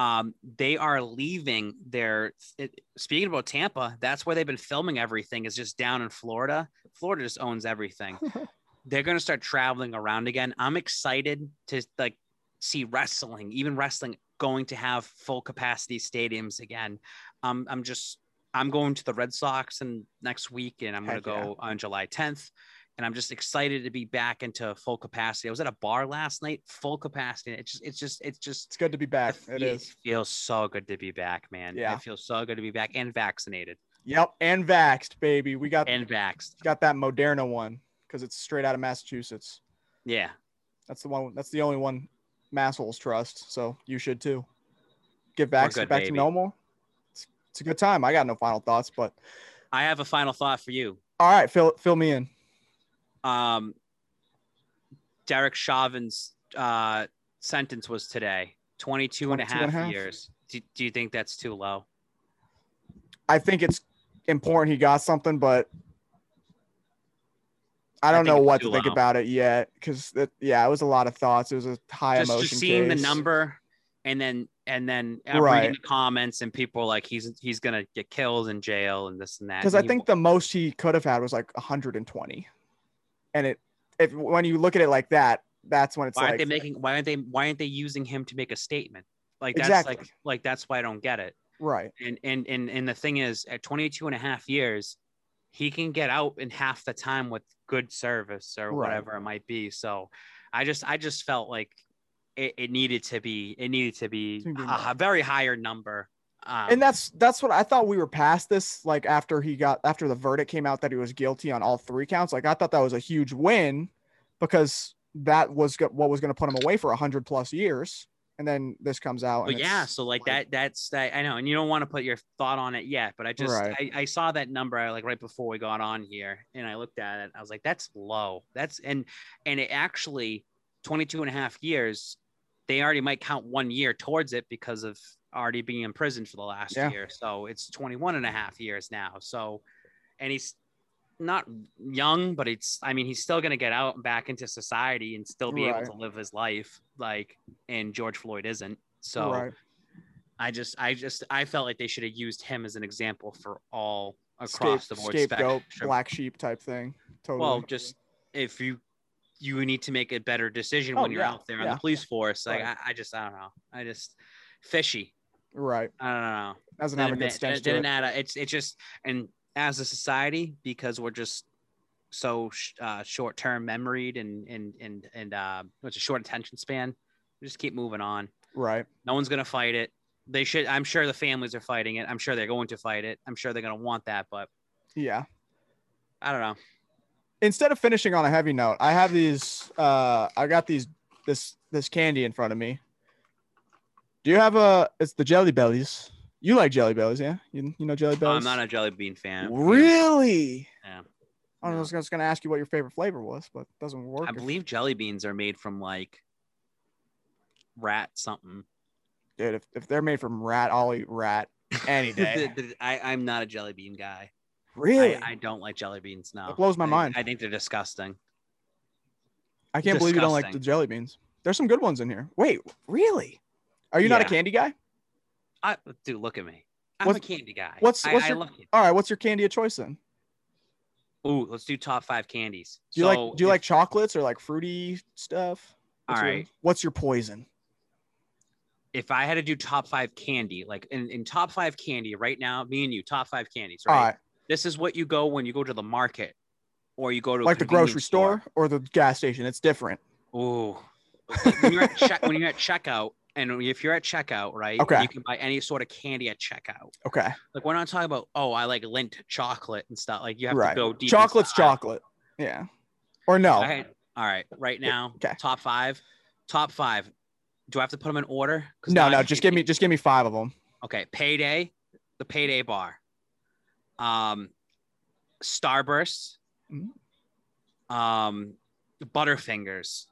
Um, they are leaving their. It, speaking about Tampa, that's where they've been filming everything. Is just down in Florida. Florida just owns everything. They're gonna start traveling around again. I'm excited to like see wrestling, even wrestling going to have full capacity stadiums again. Um, I'm just I'm going to the Red Sox and next week, and I'm going to Heck yeah. go on July 10th. And I'm just excited to be back into full capacity. I was at a bar last night, full capacity. It's just, it's just, it's just. It's good to be back. It it is. feels so good to be back, man. Yeah. it feels so good to be back and vaccinated Yep, and vaxxed, baby. We got and vaxxed. got that Moderna one because it's straight out of Massachusetts. Yeah, That's the one. That's the only one massholes trust. So you should too. Get vaxxed, good, get back baby. to normal. It's, it's a good time. I got no final thoughts, but I have a final thought for you. all right, fill fill me in. Um, Derek Chauvin's uh, sentence was today 22 22 and a half half? years. Do, do you think that's too low? I think it's important he got something, but I I don't think know what to think low. about it yet because yeah, it was a lot of thoughts. It was a high just, emotion. just seeing the number and then and then uh, Right. reading the comments and people like he's he's gonna get killed in jail and this and that because And I think the most he could have had was like 120, and it if when you look at it like that, that's when it's why aren't like they making why aren't they why aren't they using him to make a statement like that's Exactly. like like that's why i don't get it right. and and and and the thing is at 22 and a half years he can get out in half the time with good service or Right. whatever it might be so i just i just felt like it, it needed to be it needed to be a, a very higher number um, and that's that's what I thought we were past this. Like after he got after the verdict came out that he was guilty on all three counts. Like I thought that was a huge win because that was what was going to put him away for a 100 plus years. And then this comes out. But yeah, so like like- that, that's that. I know, and you don't want to put your thought on it yet, but I just Right. I, I saw that number like right before we got on here, and I looked at it. I was like, that's low. That's and and it actually 22 and a half years. They already might count one year towards it because of already being in prison for the last Yeah. year. So it's 21 and a half years now. So, and he's not young, but it's, I mean, he's still going to get out and back into society and still be Right. able to live his life. Like, and George Floyd isn't. So, right. I just, I just, I felt like they should have used him as an example for all across Scape- the board. scapegoat, spectrum. black sheep type thing. Totally. Well, just if you, you need to make a better decision Oh, when you're yeah, out there yeah. the police force. Like, Right. I, I just, I don't know. I just fishy. Right. I don't know. Doesn't have a good stench didn't it. add a- it's it's just and as a society because we're just so uh, short term memoried and and and and uh, what's a short attention span. We just keep moving on. Right. No one's gonna fight it. They should. I'm sure the families are fighting it. I'm sure they're going to fight it. I'm sure they're gonna want that. But Yeah. I don't know. Instead of finishing on a heavy note, I have these. Uh, I got these. This this candy in front of me. Do you have a? It's the Jelly Bellies. You like Jelly Bellies, yeah? You, you know Jelly oh, No, Bellies. I'm not a jelly bean fan. Really? Yeah. I was just gonna ask you what your favorite flavor was, but it doesn't work. I believe jelly beans are made from like rat something. dude, if, if they're made from rat, I'll eat rat any day. I, I'm not a jelly bean guy. really? I, I don't like jelly beans. No, It blows my I- mind. I think they're disgusting. I can't believe you don't like the jelly beans. There's some good ones in here. Wait, really? Are you not a candy guy? I, dude, look at me. I'm What's- a candy guy. what's- what's I your- it. All right, what's your candy of choice then? Ooh, let's do top five candies. Do you So like do you if- like chocolates or like fruity stuff? All What's your- what's your poison? If I had to do top five candy, like in, in top five candy right now, me and you, top five candies, All right? right, This is what you go when you go to the market, or you go to like the grocery store or the gas station. It's different. Ooh. When you're check, when you're at checkout, and if you're at checkout, right? Okay. You can buy any sort of candy at checkout. Okay, Like we're not talking about oh, I like Lindt chocolate and stuff. Like you have right. to go deep. Chocolate's inside. chocolate. Yeah. Or no? All right. All right. Right now, Okay. top five. Top five. Do I have to put them in order? No, no. Just give me just give me five of them. Okay. Payday, the payday bar. Um, Starburst. Mhm. Um, Butterfingers.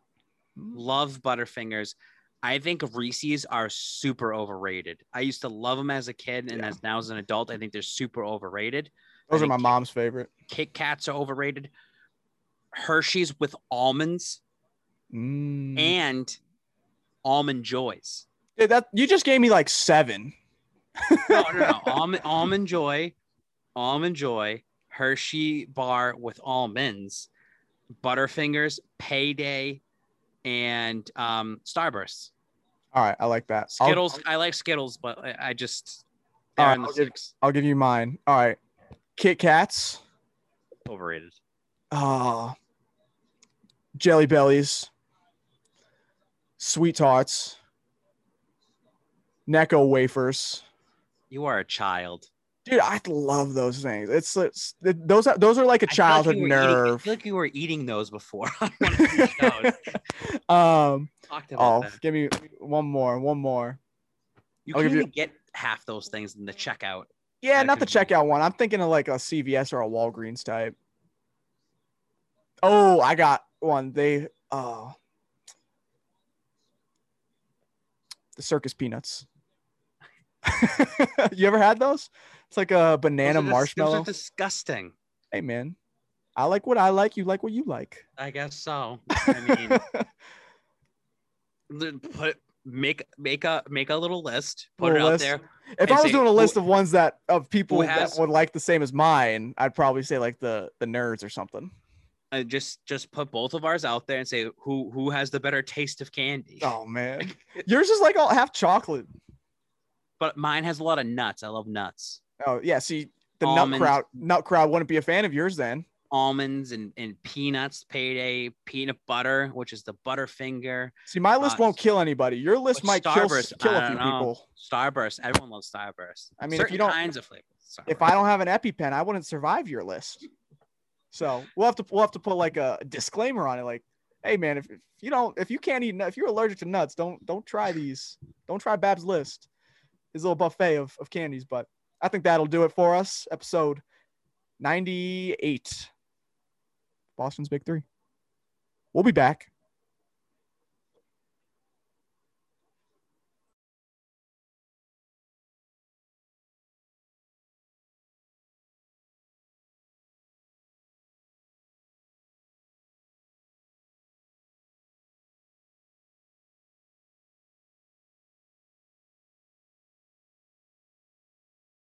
Mm. Love Butterfingers. I think Reese's are super overrated. I used to love them as a kid, and Yeah. as now as an adult, I think they're super overrated. Those are my mom's favorite. Kit Kats are overrated. Hershey's with almonds Mm. and almond joys. Dude, that you just gave me like seven. No, no, no. almond, almond joy, almond joy, Hershey bar with almonds, Butterfingers, Payday, and um, Starburst. All right, I like that. I'll- Skittles. I like Skittles, but I, I just All right, in the I'll give- I'll give you mine. All right, Kit Kats. Overrated. Oh, Jelly Bellies, Sweet Tarts, Necco wafers. You are a child. Dude, I love those things. It's, it's it, those are those are like a feel like childhood eating- I nerve. feel like you were eating those before. on one of these shows. um, oh, that. give me one more, one more. You I'll can't you- get half those things in the checkout. Yeah, not the checkout one. I'm thinking of like a CVS or a Walgreens type. Oh, I got one. They oh the circus peanuts. you ever had those? It's like a banana Those marshmallow. Those are disgusting. hey man, I like what I like. You like what you like. I guess so. I mean, put make make a make a little list. Put Little it out list. there. if I was doing a who- list of ones that of people who has- that would like the same as mine, I'd probably say like the the nerds or something. Uh, just just put both of ours out there and say who who has the better taste of candy. Oh man, yours is like all half chocolate. But mine has a lot of nuts. I love nuts. Oh yeah, see the nut crowd nut crowd wouldn't be a fan of yours then. Almonds and, and peanuts, payday, peanut butter, which is the Butterfinger, See, my list Uh, won't kill anybody. Your list might kill, Starburst, kill I a few know. people. Starburst. Everyone loves Starburst. I mean, if you don't- kinds of flavors. If I don't have an EpiPen, I wouldn't survive your list. So we'll have to we'll have to put like a disclaimer on it, like, hey man, if, if you don't if you can't eat if you're allergic to nuts, don't don't try these. Don't try Bab's list. His little buffet of, of candies. But I think that'll do it for us. Episode 98. Boston's Big Three. We'll be back